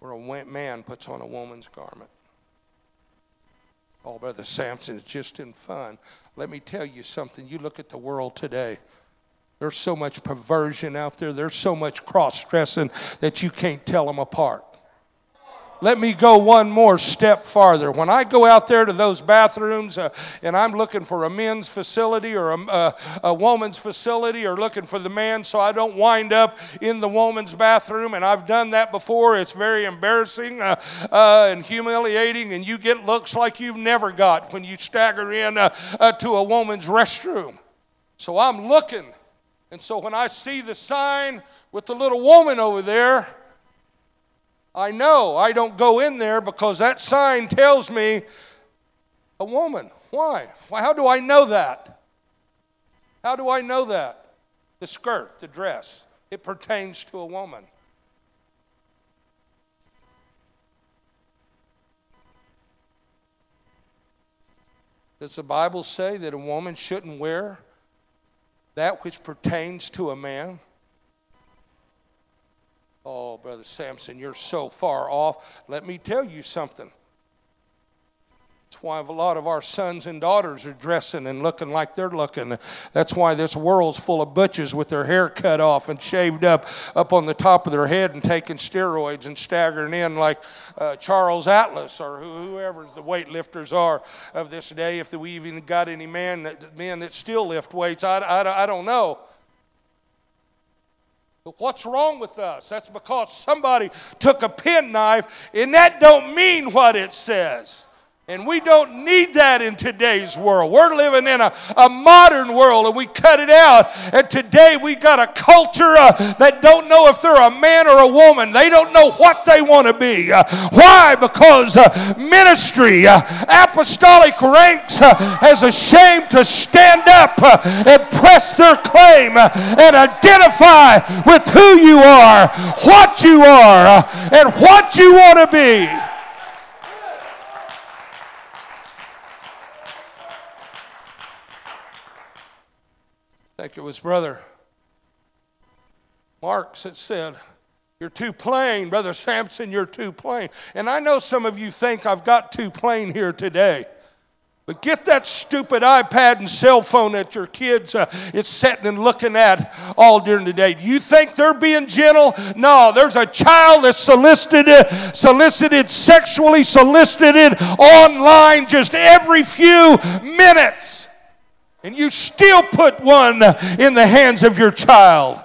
where a man puts on a woman's garment. Oh, Brother Sampson, it's just in fun. Let me tell you something. You look at the world today. There's so much perversion out there. There's so much cross dressing that you can't tell them apart. Let me go one more step farther. When I go out there to those bathrooms uh, and I'm looking for a men's facility or a, uh, a woman's facility or looking for the man so I don't wind up in the woman's bathroom, and I've done that before, it's very embarrassing uh, uh, and humiliating, and you get looks like you've never got when you stagger in uh, to a woman's restroom. So I'm looking, and so when I see the sign with the little woman over there, I know I don't go in there because that sign tells me a woman. Why? Why? How do I know that? How do I know that? The skirt, the dress, it pertains to a woman. Does the Bible say that a woman shouldn't wear that which pertains to a man? Oh, Brother Sampson, you're so far off. Let me tell you something. That's why a lot of our sons and daughters are dressing and looking like they're looking. That's why this world's full of butches with their hair cut off and shaved up up on the top of their head and taking steroids and staggering in like uh, Charles Atlas or whoever the weightlifters are of this day. If we even got any man that, men that still lift weights, I, I, I don't know. But what's wrong with us? That's because somebody took a penknife, and that don't mean what it says. And we don't need that in today's world. We're living in a, a modern world and we cut it out. And today we got a culture uh, that don't know if they're a man or a woman. They don't know what they want to be. Uh, why? Because uh, ministry, uh, apostolic ranks uh, has shame to stand up uh, and press their claim and identify with who you are, what you are, and what you want to be. Think it was Brother Marks that said, You're too plain, Brother Sampson, you're too plain. And I know some of you think I've got too plain here today. But get that stupid iPad and cell phone that your kids uh, is sitting and looking at all during the day. Do you think they're being gentle? No, there's a child that's solicited, solicited, sexually solicited online just every few minutes and you still put one in the hands of your child.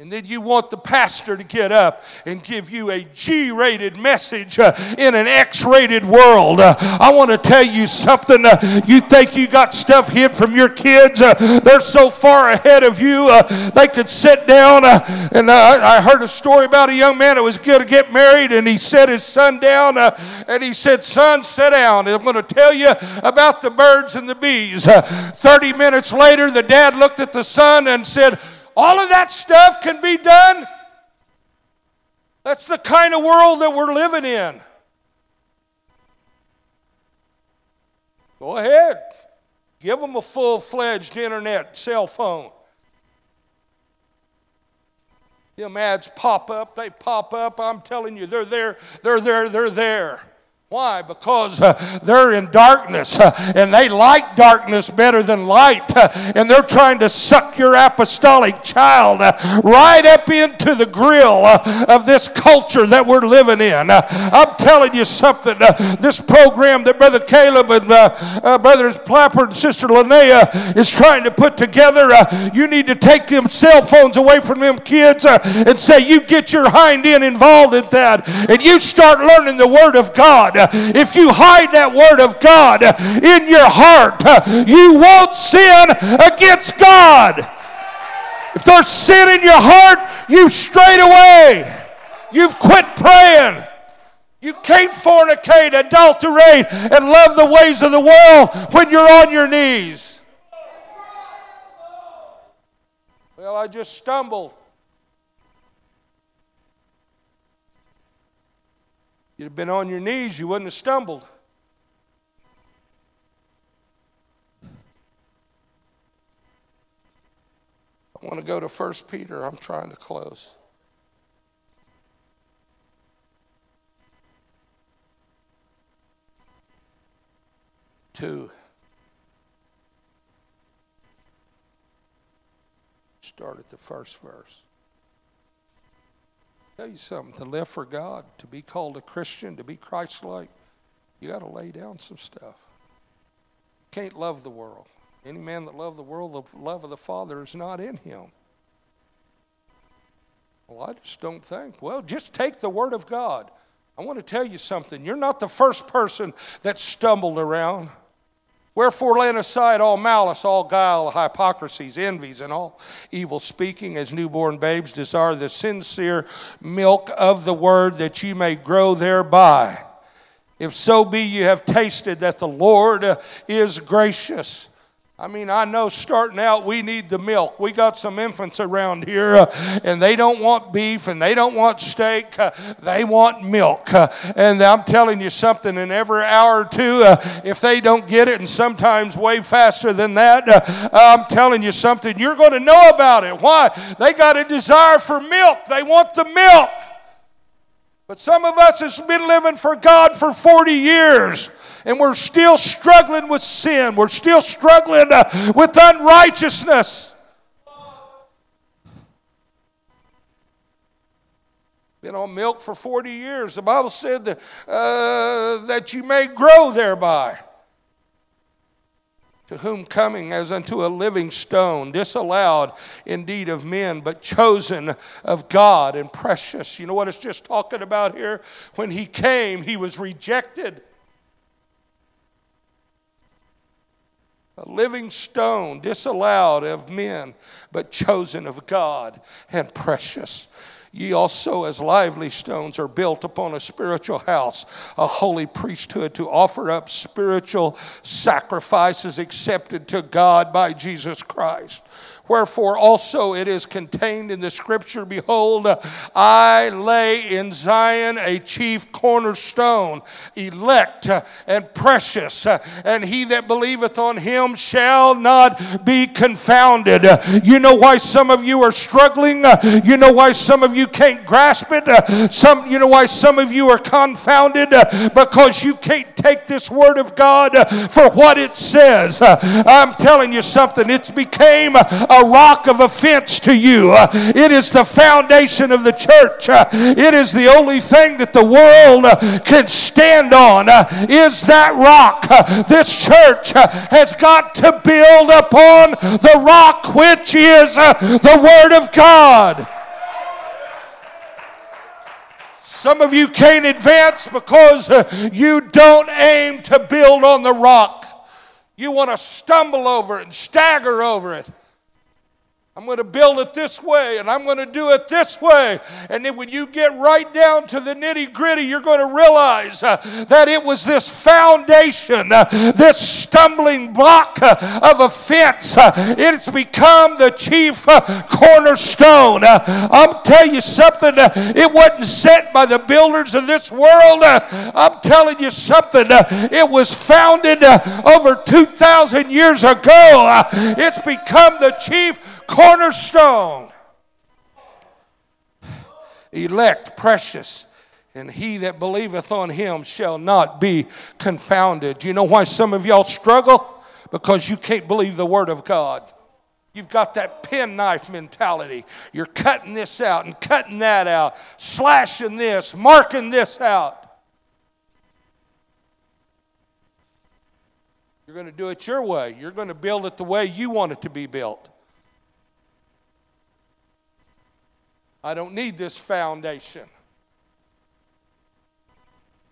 And then you want the pastor to get up and give you a G rated message uh, in an X rated world. Uh, I want to tell you something. Uh, you think you got stuff hid from your kids? They're so far ahead of you, they could sit down. And I heard a story about a young man that was going to get married, and he set his son down and he said, Son, sit down. I'm going to tell you about the birds and the bees. 30 minutes later, the dad looked at the son and said, all of that stuff can be done. That's the kind of world that we're living in. Go ahead. Give them a full fledged internet cell phone. Them ads pop up, they pop up. I'm telling you, they're there, they're there, they're there. Why? Because uh, they're in darkness uh, and they like darkness better than light. Uh, and they're trying to suck your apostolic child uh, right up into the grill uh, of this culture that we're living in. Uh, I'm telling you something. this program that Brother Caleb and Brothers Plapper and Sister Linnea is trying to put together, you need to take them cell phones away from them kids and say, You get your hind end involved in that and you start learning the Word of God if you hide that word of God in your heart, you won't sin against God. If there's sin in your heart, you straight away. You've quit praying. You can't fornicate, adulterate, and love the ways of the world when you're on your knees. Well, I just stumbled. You'd have been on your knees, you wouldn't have stumbled. I want to go to 1 Peter. I'm trying to close. Two. Start at the first verse tell you something to live for God, to be called a Christian, to be Christ like, you got to lay down some stuff. You can't love the world. Any man that loves the world, the love of the Father is not in him. Well, I just don't think. Well, just take the Word of God. I want to tell you something. You're not the first person that stumbled around. Wherefore, laying aside all malice, all guile, hypocrisies, envies, and all evil speaking, as newborn babes desire the sincere milk of the word that you may grow thereby. If so be you have tasted that the Lord is gracious. I mean, I know starting out we need the milk. We got some infants around here uh, and they don't want beef and they don't want steak. Uh, they want milk. Uh, and I'm telling you something, in every hour or two, uh, if they don't get it, and sometimes way faster than that, uh, I'm telling you something, you're going to know about it. Why? They got a desire for milk, they want the milk. But some of us has been living for God for 40 years and we're still struggling with sin. We're still struggling uh, with unrighteousness. Been on milk for 40 years. The Bible said that, uh, that you may grow thereby. To whom coming as unto a living stone, disallowed indeed of men, but chosen of God and precious. You know what it's just talking about here? When he came, he was rejected. A living stone, disallowed of men, but chosen of God and precious. Ye also, as lively stones, are built upon a spiritual house, a holy priesthood, to offer up spiritual sacrifices accepted to God by Jesus Christ. Wherefore also it is contained in the scripture Behold, I lay in Zion a chief cornerstone, elect and precious, and he that believeth on him shall not be confounded. You know why some of you are struggling? You know why some of you can't grasp it? Some, you know why some of you are confounded? Because you can't take this word of God for what it says. I'm telling you something, it's became a rock of offense to you. It is the foundation of the church. It is the only thing that the world can stand on. Is that rock? This church has got to build upon the rock, which is the Word of God. Some of you can't advance because uh, you don't aim to build on the rock. You want to stumble over it and stagger over it. I'm going to build it this way and I'm going to do it this way. And then when you get right down to the nitty gritty, you're going to realize uh, that it was this foundation, uh, this stumbling block uh, of offense. Uh, it's become the chief uh, cornerstone. Uh, I'm telling you something, it wasn't set by the builders of this world. I'm telling you something, it was founded over 2,000 years ago. it's become the chief cornerstone. Elect, precious, and he that believeth on him shall not be confounded. You know why some of y'all struggle? Because you can't believe the word of God. You've got that penknife mentality. You're cutting this out and cutting that out, slashing this, marking this out. You're going to do it your way. You're going to build it the way you want it to be built. I don't need this foundation.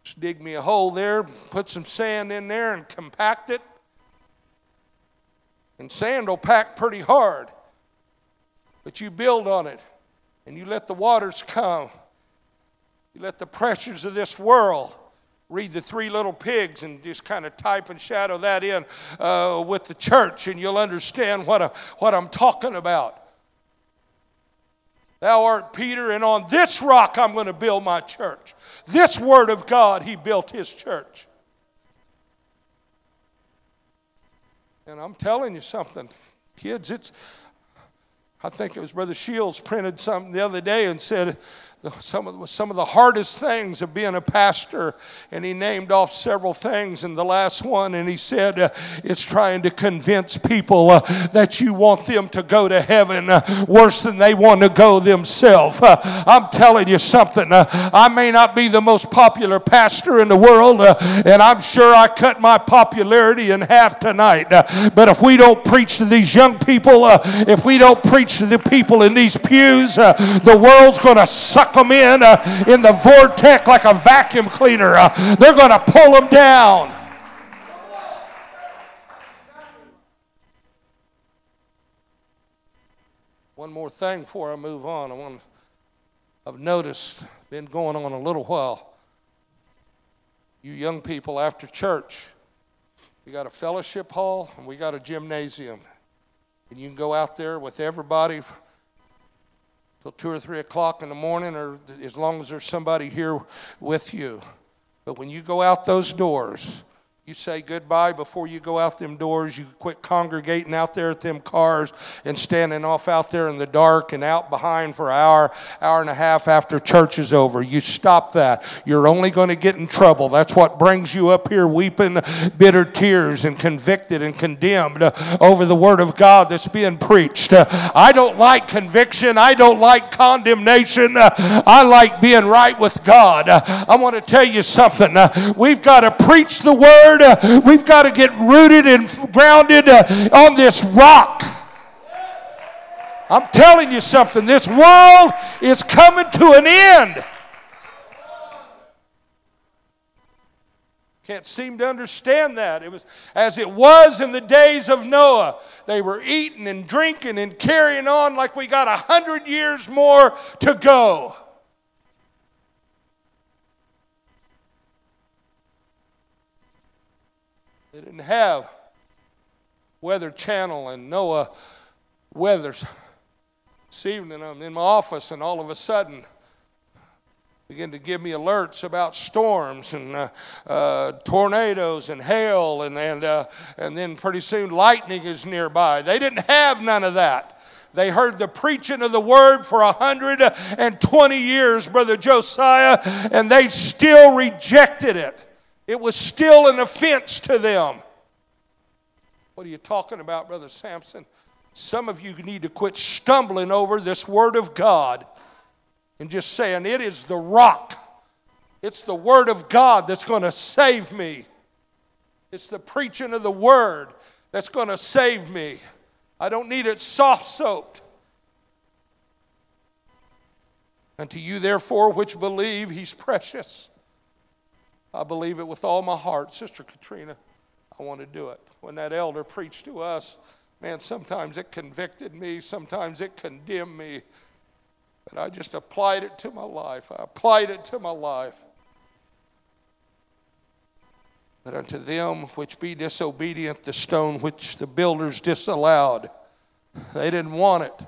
Just dig me a hole there, put some sand in there, and compact it. And sand will pack pretty hard. But you build on it and you let the waters come. You let the pressures of this world read the three little pigs and just kind of type and shadow that in uh, with the church, and you'll understand what, I, what I'm talking about. Thou art Peter, and on this rock I'm going to build my church. This word of God, he built his church. And I'm telling you something, kids, it's, I think it was Brother Shields printed something the other day and said, some of, the, some of the hardest things of being a pastor. And he named off several things. And the last one, and he said, uh, it's trying to convince people uh, that you want them to go to heaven uh, worse than they want to go themselves. Uh, I'm telling you something. Uh, I may not be the most popular pastor in the world, uh, and I'm sure I cut my popularity in half tonight. but if we don't preach to these young people, if we don't preach to the people in these pews, the world's going to suck them in uh, in the vortex like a vacuum cleaner. Uh, they're going to pull them down. One more thing before I move on. I want, I've noticed, been going on a little while. You young people after church, we got a fellowship hall and we got a gymnasium. And you can go out there with everybody till two or three o'clock in the morning, or as long as there's somebody here with you. But when you go out those doors, you say goodbye before you go out them doors. You quit congregating out there at them cars and standing off out there in the dark and out behind for an hour, hour and a half after church is over. You stop that. You're only going to get in trouble. That's what brings you up here weeping bitter tears and convicted and condemned over the word of God that's being preached. I don't like conviction. I don't like condemnation. I like being right with God. I want to tell you something. We've got to preach the word Uh, we've got to get rooted and grounded uh, on this rock. I'm telling you something. This world is coming to an end. Can't seem to understand that. It was as it was in the days of Noah. They were eating and drinking and carrying on like we got a hundred years more to go. They didn't have Weather Channel and NOAA weathers. This evening I'm in my office and all of a sudden begin to give me alerts about storms and uh, uh, tornadoes and hail and, and, uh, and then pretty soon lightning is nearby. They didn't have none of that. They heard the preaching of the word for 120 years, Brother Josiah, and they still rejected it. It was still an offense to them. What are you talking about, Brother Sampson? Some of you need to quit stumbling over this Word of God and just saying, It is the rock. It's the Word of God that's going to save me. It's the preaching of the Word that's going to save me. I don't need it soft soaped. Unto you, therefore, which believe, He's precious. I believe it with all my heart. Sister Katrina, I want to do it. When that elder preached to us, man, sometimes it convicted me, sometimes it condemned me. But I just applied it to my life. I applied it to my life. But unto them which be disobedient, the stone which the builders disallowed, they didn't want it.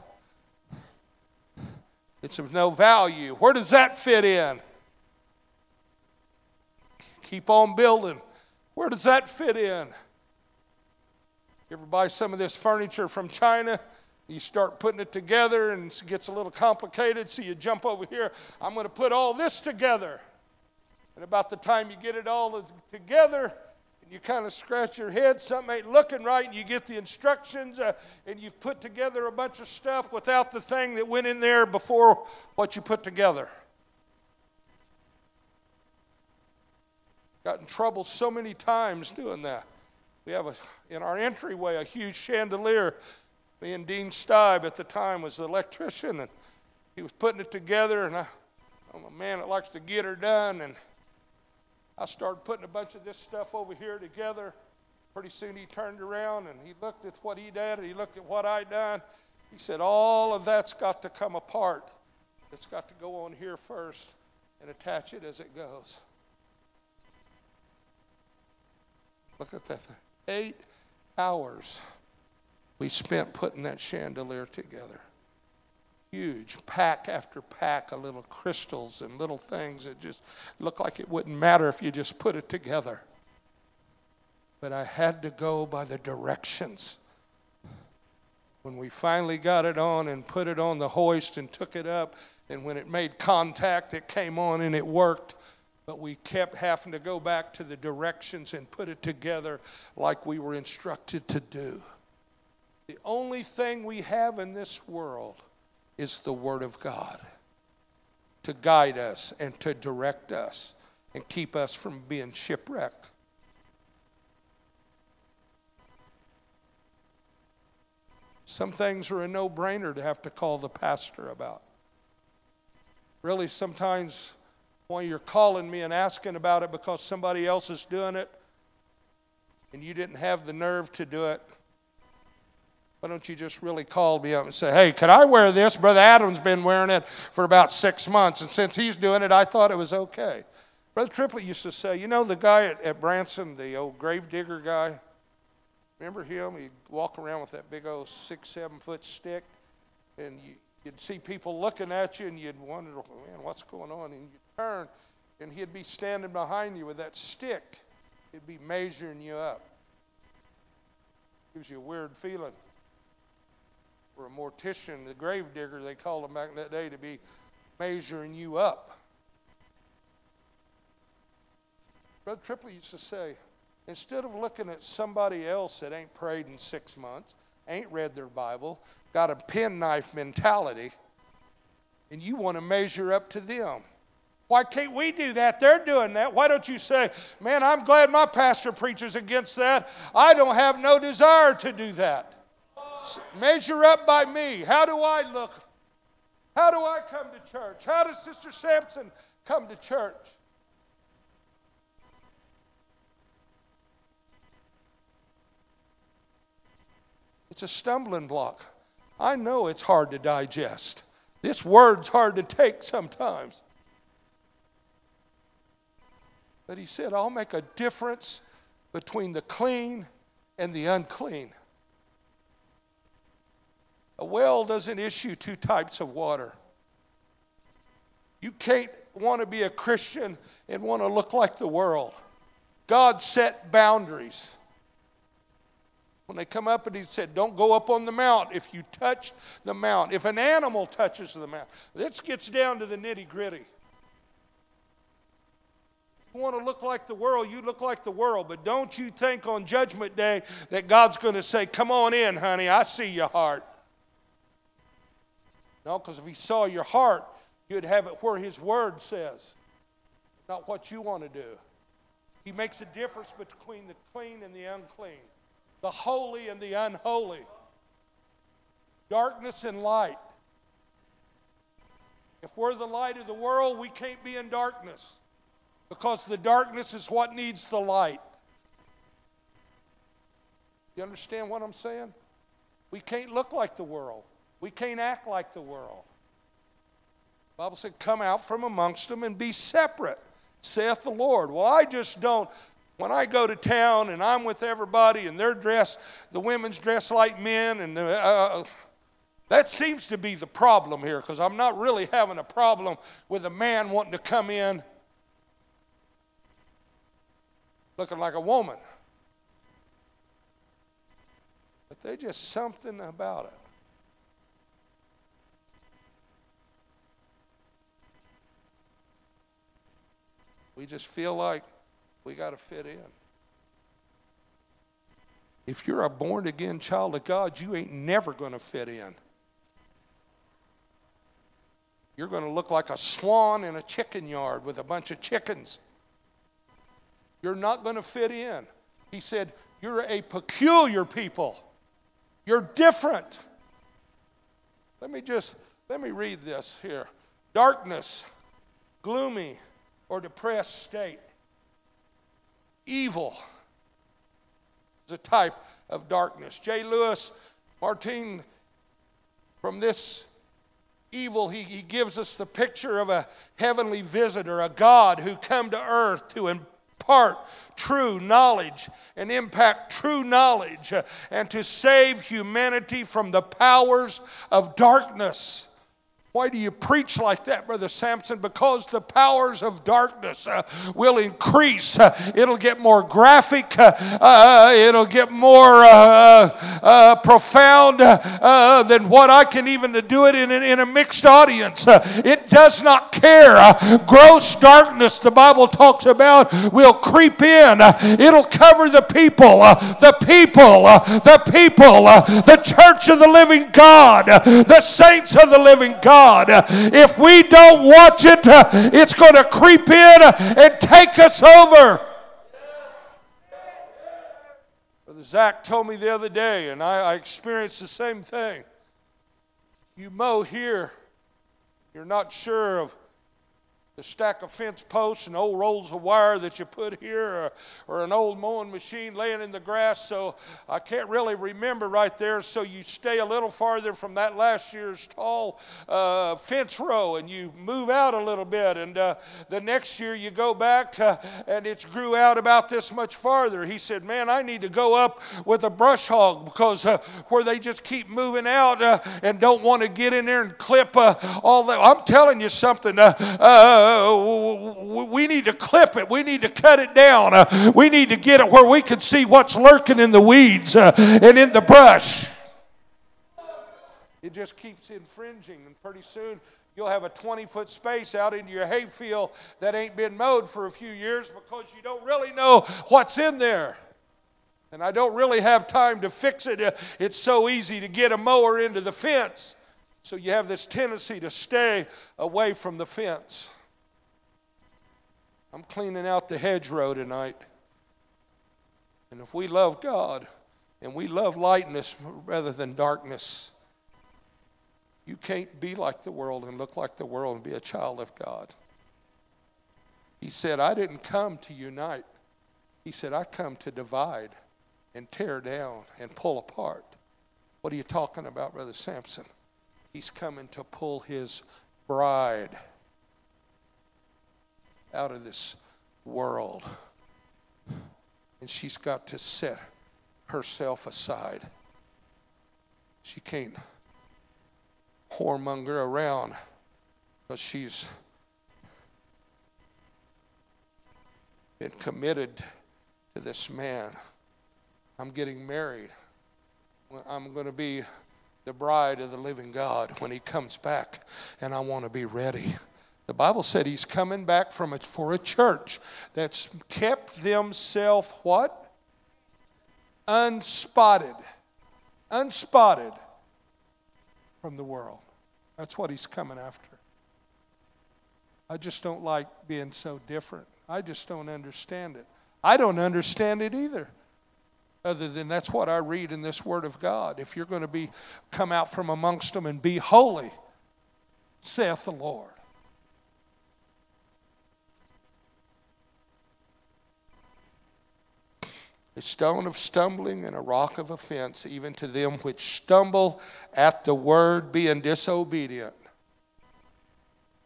It's of no value. Where does that fit in? Keep on building. Where does that fit in? You ever buy some of this furniture from China? You start putting it together and it gets a little complicated, so you jump over here. I'm going to put all this together. And about the time you get it all together, and you kind of scratch your head, something ain't looking right, and you get the instructions, uh, and you've put together a bunch of stuff without the thing that went in there before what you put together. Got in trouble so many times doing that. We have a, in our entryway a huge chandelier. Me and Dean Stibe at the time was the electrician, and he was putting it together, and I, I'm a man that likes to get her done, and I started putting a bunch of this stuff over here together. Pretty soon he turned around and he looked at what he did and he looked at what I done. He said, All of that's got to come apart. It's got to go on here first and attach it as it goes. Look at that thing. Eight hours we spent putting that chandelier together huge pack after pack of little crystals and little things that just looked like it wouldn't matter if you just put it together. But I had to go by the directions. When we finally got it on and put it on the hoist and took it up, and when it made contact, it came on and it worked. But we kept having to go back to the directions and put it together like we were instructed to do. The only thing we have in this world is the Word of God to guide us and to direct us and keep us from being shipwrecked. Some things are a no brainer to have to call the pastor about. Really, sometimes when you're calling me and asking about it because somebody else is doing it and you didn't have the nerve to do it, why don't you just really call me up and say, hey, can I wear this? Brother Adam's been wearing it for about six months, and since he's doing it, I thought it was okay. Brother Triplett used to say, you know the guy at, at Branson, the old grave digger guy? Remember him? He'd walk around with that big old six, seven foot stick, and you, would see people looking at you, and you'd wonder, man, what's going on? And you'd turn, and he'd be standing behind you with that stick. He'd be measuring you up. Gives you a weird feeling or a mortician, the grave digger, they called them back in that day to be measuring you up. Brother Triplett used to say, instead of looking at somebody else that ain't prayed in six months, ain't read their Bible, got a penknife mentality, and you want to measure up to them. Why can't we do that? They're doing that. Why don't you say, Man, I'm glad my pastor preaches against that. I don't have no desire to do that. Measure up by me. How do I look? How do I come to church? How does Sister Sampson come to church? It's a stumbling block. I know it's hard to digest. This word's hard to take sometimes. But he said, I'll make a difference between the clean and the unclean. A well doesn't issue two types of water. You can't want to be a Christian and want to look like the world. God set boundaries. When they come up and he said, Don't go up on the mount if you touch the mount. If an animal touches the mount, this gets down to the nitty gritty. You want to look like the world, you look like the world, but don't you think on Judgment Day that God's going to say, Come on in, honey, I see your heart. No, because if he saw your heart, you'd have it where his word says, not what you want to do. He makes a difference between the clean and the unclean, the holy and the unholy, darkness and light. If we're the light of the world, we can't be in darkness because the darkness is what needs the light. You understand what I'm saying? We can't look like the world. We can't act like the world. The Bible said, Come out from amongst them and be separate, saith the Lord. Well, I just don't. When I go to town and I'm with everybody and they're dressed, the women's dressed like men, and uh, uh that seems to be the problem here because I'm not really having a problem with a man wanting to come in looking like a woman. But there's just something about it. We just feel like we got to fit in. If you're a born again child of God, you ain't never going to fit in. You're going to look like a swan in a chicken yard with a bunch of chickens. You're not going to fit in. He said, You're a peculiar people. You're different. Let me just let me read this here. Darkness, gloomy or depressed state. Evil is a type of darkness. J. Lewis Martin, from this evil, he, he gives us the picture of a heavenly visitor, a God who come to earth to impart true knowledge and impact true knowledge uh, and to save humanity from the powers of darkness. Why do you preach like that, Brother Sampson? Because the powers of darkness uh, will increase. Uh, it'll get more graphic. Uh, uh it'll get more uh, uh, profound than what I can even do it in, in a mixed audience. it does not care. gross darkness, the Bible talks about, will creep in. it'll cover the people, the people, the people, the church of the living God, the saints of the living God. God. If we don't watch it, it's going to creep in and take us over. Zach told me the other day, and I, I experienced the same thing. You mow here, you're not sure of the stack of fence posts and old rolls of wire that you put here, or, or, an old mowing machine laying in the grass. So I can't really remember right there. So you stay a little farther from that last year's tall uh, fence row and you move out a little bit. And uh, the next year you go back uh, and it's grew out about this much farther. He said, Man, I need to go up with a brush hog because uh, where they just keep moving out uh, and don't want to get in there and clip uh, all that. I'm telling you something. Uh, we need to clip it. We need to cut it down. Uh, we need to get it where we can see what's lurking in the weeds uh, and in the brush. It just keeps infringing, and pretty soon you'll have a 20 foot space out into your hayfield that ain't been mowed for a few years because you don't really know what's in there. And I don't really have time to fix it. It's so easy to get a mower into the fence. So you have this tendency to stay away from the fence. I'm cleaning out the hedgerow tonight. And if we love God and we love lightness rather than darkness, you can't be like the world and look like the world and be a child of God. He said, I didn't come to unite. He said, I come to divide and tear down and pull apart. What are you talking about, Brother Sampson? He's coming to pull his bride out of this world. And she's got to set herself aside. She can't whoremonger around because she's been committed to this man. I'm getting married. I'm going to be the bride of the living God when he comes back, and I want to be ready. The Bible said he's coming back from it for a church that's kept themselves what? Unspotted. Unspotted from the world. That's what he's coming after. I just don't like being so different. I just don't understand it. I don't understand it either other than that's what I read in this Word of God. If you're going to be come out from amongst them and be holy, saith the Lord. A stone of stumbling and a rock of offense, even to them which stumble at the word, being disobedient.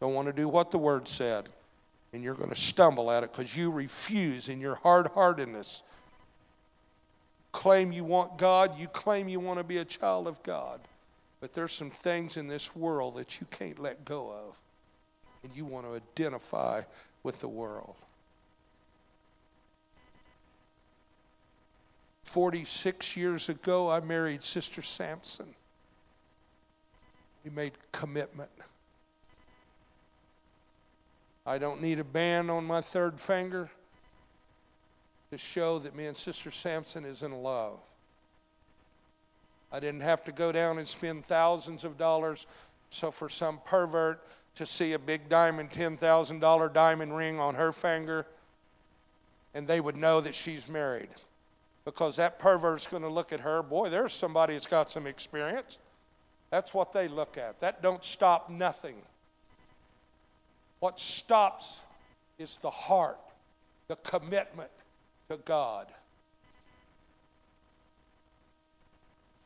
Don't want to do what the word said, and you're going to stumble at it because you refuse in your hard heartedness claim you want God, you claim you want to be a child of God. But there's some things in this world that you can't let go of. And you want to identify with the world. 46 years ago, I married Sister Sampson. We made commitment. I don't need a band on my third finger to show that me and Sister Sampson is in love. I didn't have to go down and spend thousands of dollars so for some pervert to see a big diamond $10,000 diamond ring on her finger and they would know that she's married because that pervert's going to look at her. Boy there's somebody that's got some experience. That's what they look at. That don't stop nothing. What stops is the heart the commitment to god.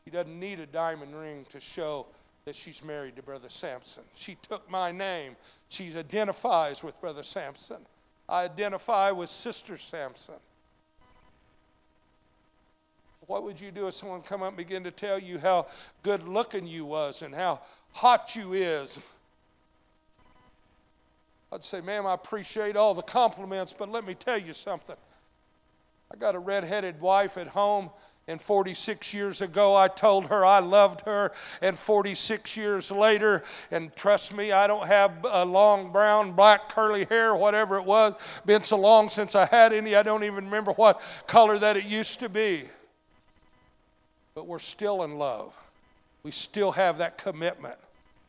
She doesn't need a diamond ring to show that she's married to brother Sampson she took my name. She identifies with brother Sampson i identify with sister Sampson what would you do if someone come up and begin to tell you how good looking you was and how hot you is? I'd say, ma'am, I appreciate all the compliments, but let me tell you something. I got a red-headed wife at home, and 46 years ago I told her I loved her, and 46 years later, and trust me, I don't have a long brown, black, curly hair, whatever it was. Been so long since I had any, I don't even remember what color that it used to be but we're still in love. We still have that commitment.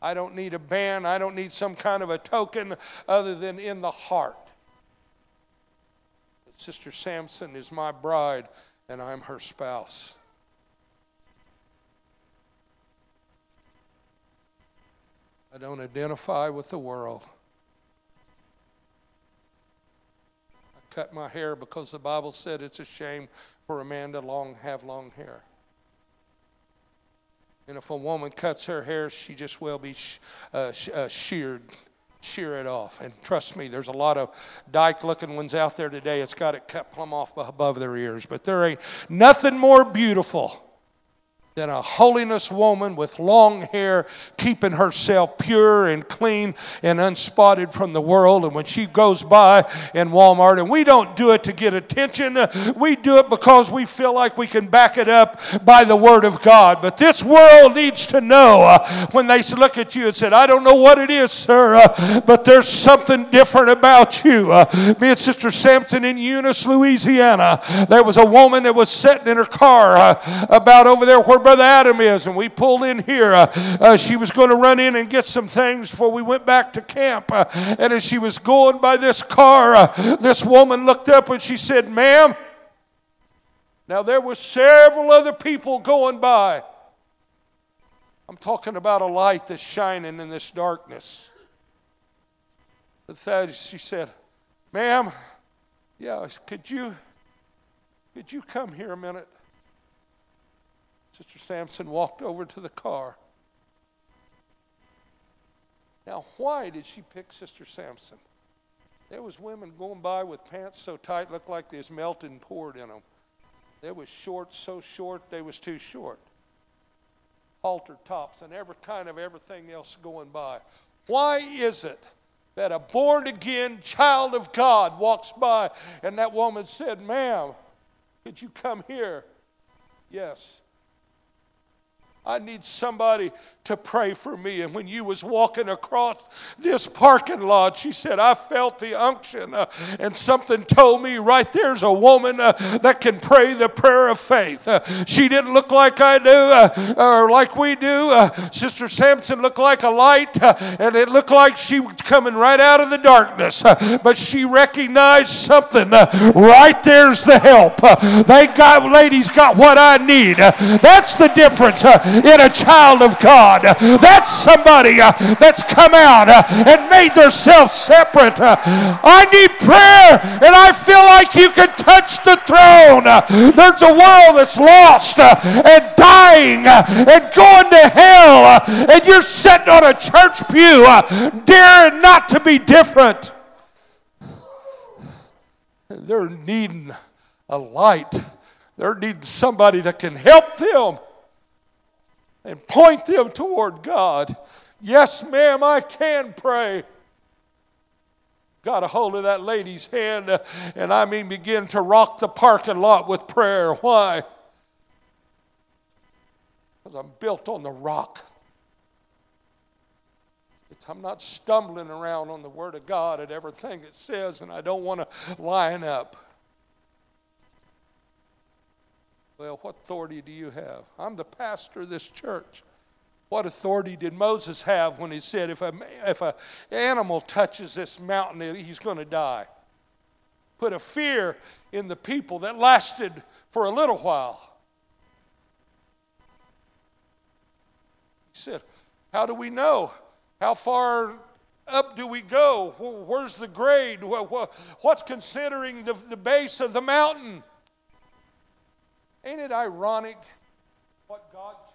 I don't need a band, I don't need some kind of a token other than in the heart. Sister Sampson is my bride, and I'm her spouse. I don't identify with the world. I cut my hair because the Bible said it's a shame for a man to long have long hair. And if a woman cuts her hair, she just will be uh, uh, sheared, shear it off. And trust me, there's a lot of dyke looking ones out there today. It's got it cut plumb off above their ears. But there ain't nothing more beautiful than a holiness woman with long hair, keeping herself pure and clean and unspotted from the world. And when she goes by in Walmart, and we don't do it to get attention, we do it because we feel like we can back it up by the Word of God. But this world needs to know uh, when they look at you and said, I don't know what it is, sir, uh, but there's something different about you. Uh, me and Sister Sampson in Eunice, Louisiana, there was a woman that was sitting in her car about over there where Brother Adam is. And we pulled in here. Uh, uh, she was going to run in and get some things before we went back to camp. Uh, and as she was going by this car, uh, this woman looked up and she said, Ma'am, now there were several other people going by. I'm talking about a light that's shining in this darkness. But she said, Ma'am, yeah, could you could you come here a minute? Sister Sampson walked over to the car. Now, why did she pick Sister Sampson? There was women going by with pants so tight looked like there's melting poured in them. There was shorts so short they was too short. Halter tops and every kind of everything else going by. Why is it that a born again child of God walks by and that woman said, Ma'am, could you come here? Yes. I need somebody to pray for me. And when you was walking across this parking lot, she said, I felt the unction. Uh, and something told me right there's a woman uh, that can pray the prayer of faith. Uh, she didn't look like I do uh, or like we do. Uh, Sister Sampson looked like a light, uh, and it looked like she was coming right out of the darkness. but she recognized something. right there's the help. they got, ladies, got what I need. that's the difference in a child of God. That's somebody uh, that's come out uh, and made themselves separate. Uh, I need prayer, and I feel like you can touch the throne. There's a world that's lost and dying and going to hell, and you're sitting on a church pew daring not to be different. They're needing a light. They're needing somebody that can help them and point them toward God. Yes, ma'am, I can pray. Got a hold of that lady's hand, uh, and I mean, begin to rock the parking lot with prayer. Why? Because I'm built on the rock. I'm not stumbling around on the Word of God at everything it says, and I don't want to line up. Well, what authority do you have? I'm the pastor of this church. What authority did Moses have when he said, if an if a animal touches this mountain, he's going to die? Put a fear in the people that lasted for a little while. He said, How do we know? How far up do we go? Where's the grade? What's considering the, the base of the mountain? Ain't it ironic what God chose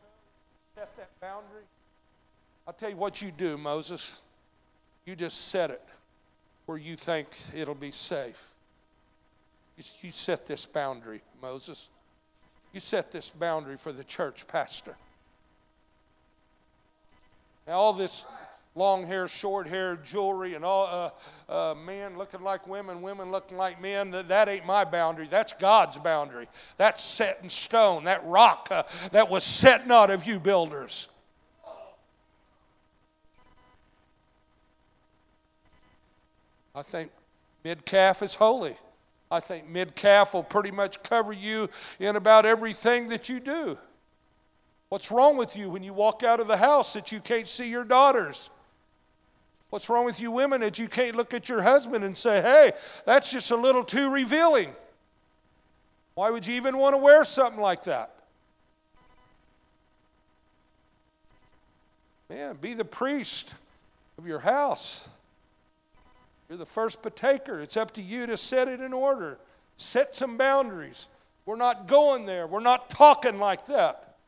to set that boundary? I'll tell you what you do, Moses. You just set it where you think it'll be safe. You set this boundary, Moses. You set this boundary for the church pastor. Now, all this long hair, short hair, jewelry, and all uh, uh, men looking like women, women looking like men. That, that ain't my boundary. That's God's boundary. That's set in stone. That rock uh, that was set not of you builders. I think mid calf is holy. I think mid calf will pretty much cover you in about everything that you do. What's wrong with you when you walk out of the house that you can't see your daughters? What's wrong with you women that you can't look at your husband and say, hey, that's just a little too revealing? Why would you even want to wear something like that? Man, be the priest of your house. You're the first partaker. It's up to you to set it in order. Set some boundaries. We're not going there. We're not talking like that.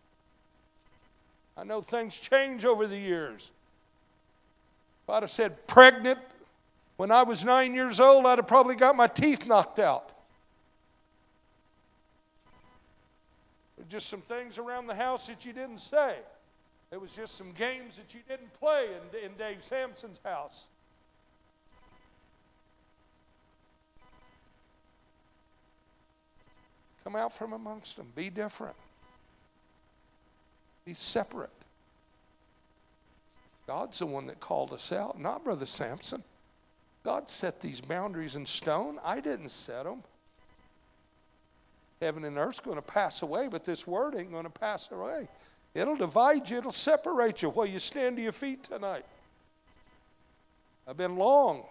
I know things change over the years. If I'd have said pregnant when I was nine years old, I'd have probably got my teeth knocked out. Just some things around the house that you didn't say. It was just some games that you didn't play in, in Dave Sampson's house. Come out from amongst them. Be different. Be separate. God's the one that called us out, not Brother Sampson. God set these boundaries in stone. I didn't set them. Heaven and earth's going to pass away, but this word ain't going to pass away. It'll divide you, it'll separate you while you stand to your feet tonight. I've been long.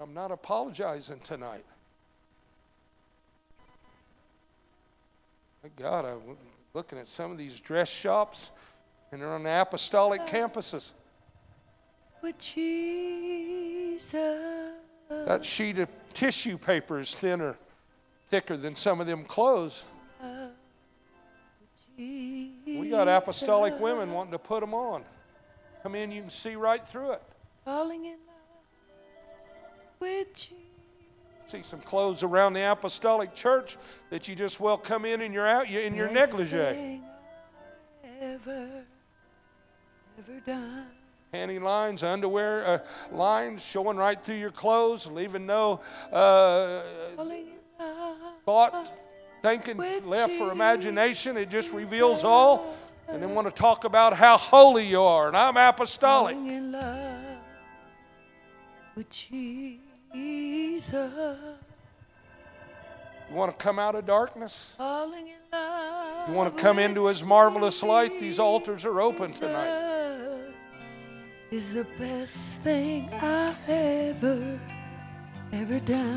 I'm not apologizing tonight. God, I'm looking at some of these dress shops, and they're on the apostolic uh, campuses. With Jesus. That sheet of tissue paper is thinner, thicker than some of them clothes. Uh, we got apostolic women wanting to put them on. Come in, you can see right through it. Falling in love with Jesus. See some clothes around the apostolic church that you just well come in and you're out in your negligee. Ever, ever done. Panty lines, underwear uh, lines showing right through your clothes, leaving no uh, thought, thinking left for imagination. It just reveals all. And then want to talk about how holy you are. And I'm apostolic. Jesus. You want to come out of darkness? You want to come into His marvelous light? These altars are open tonight. Is the best thing I ever, ever done.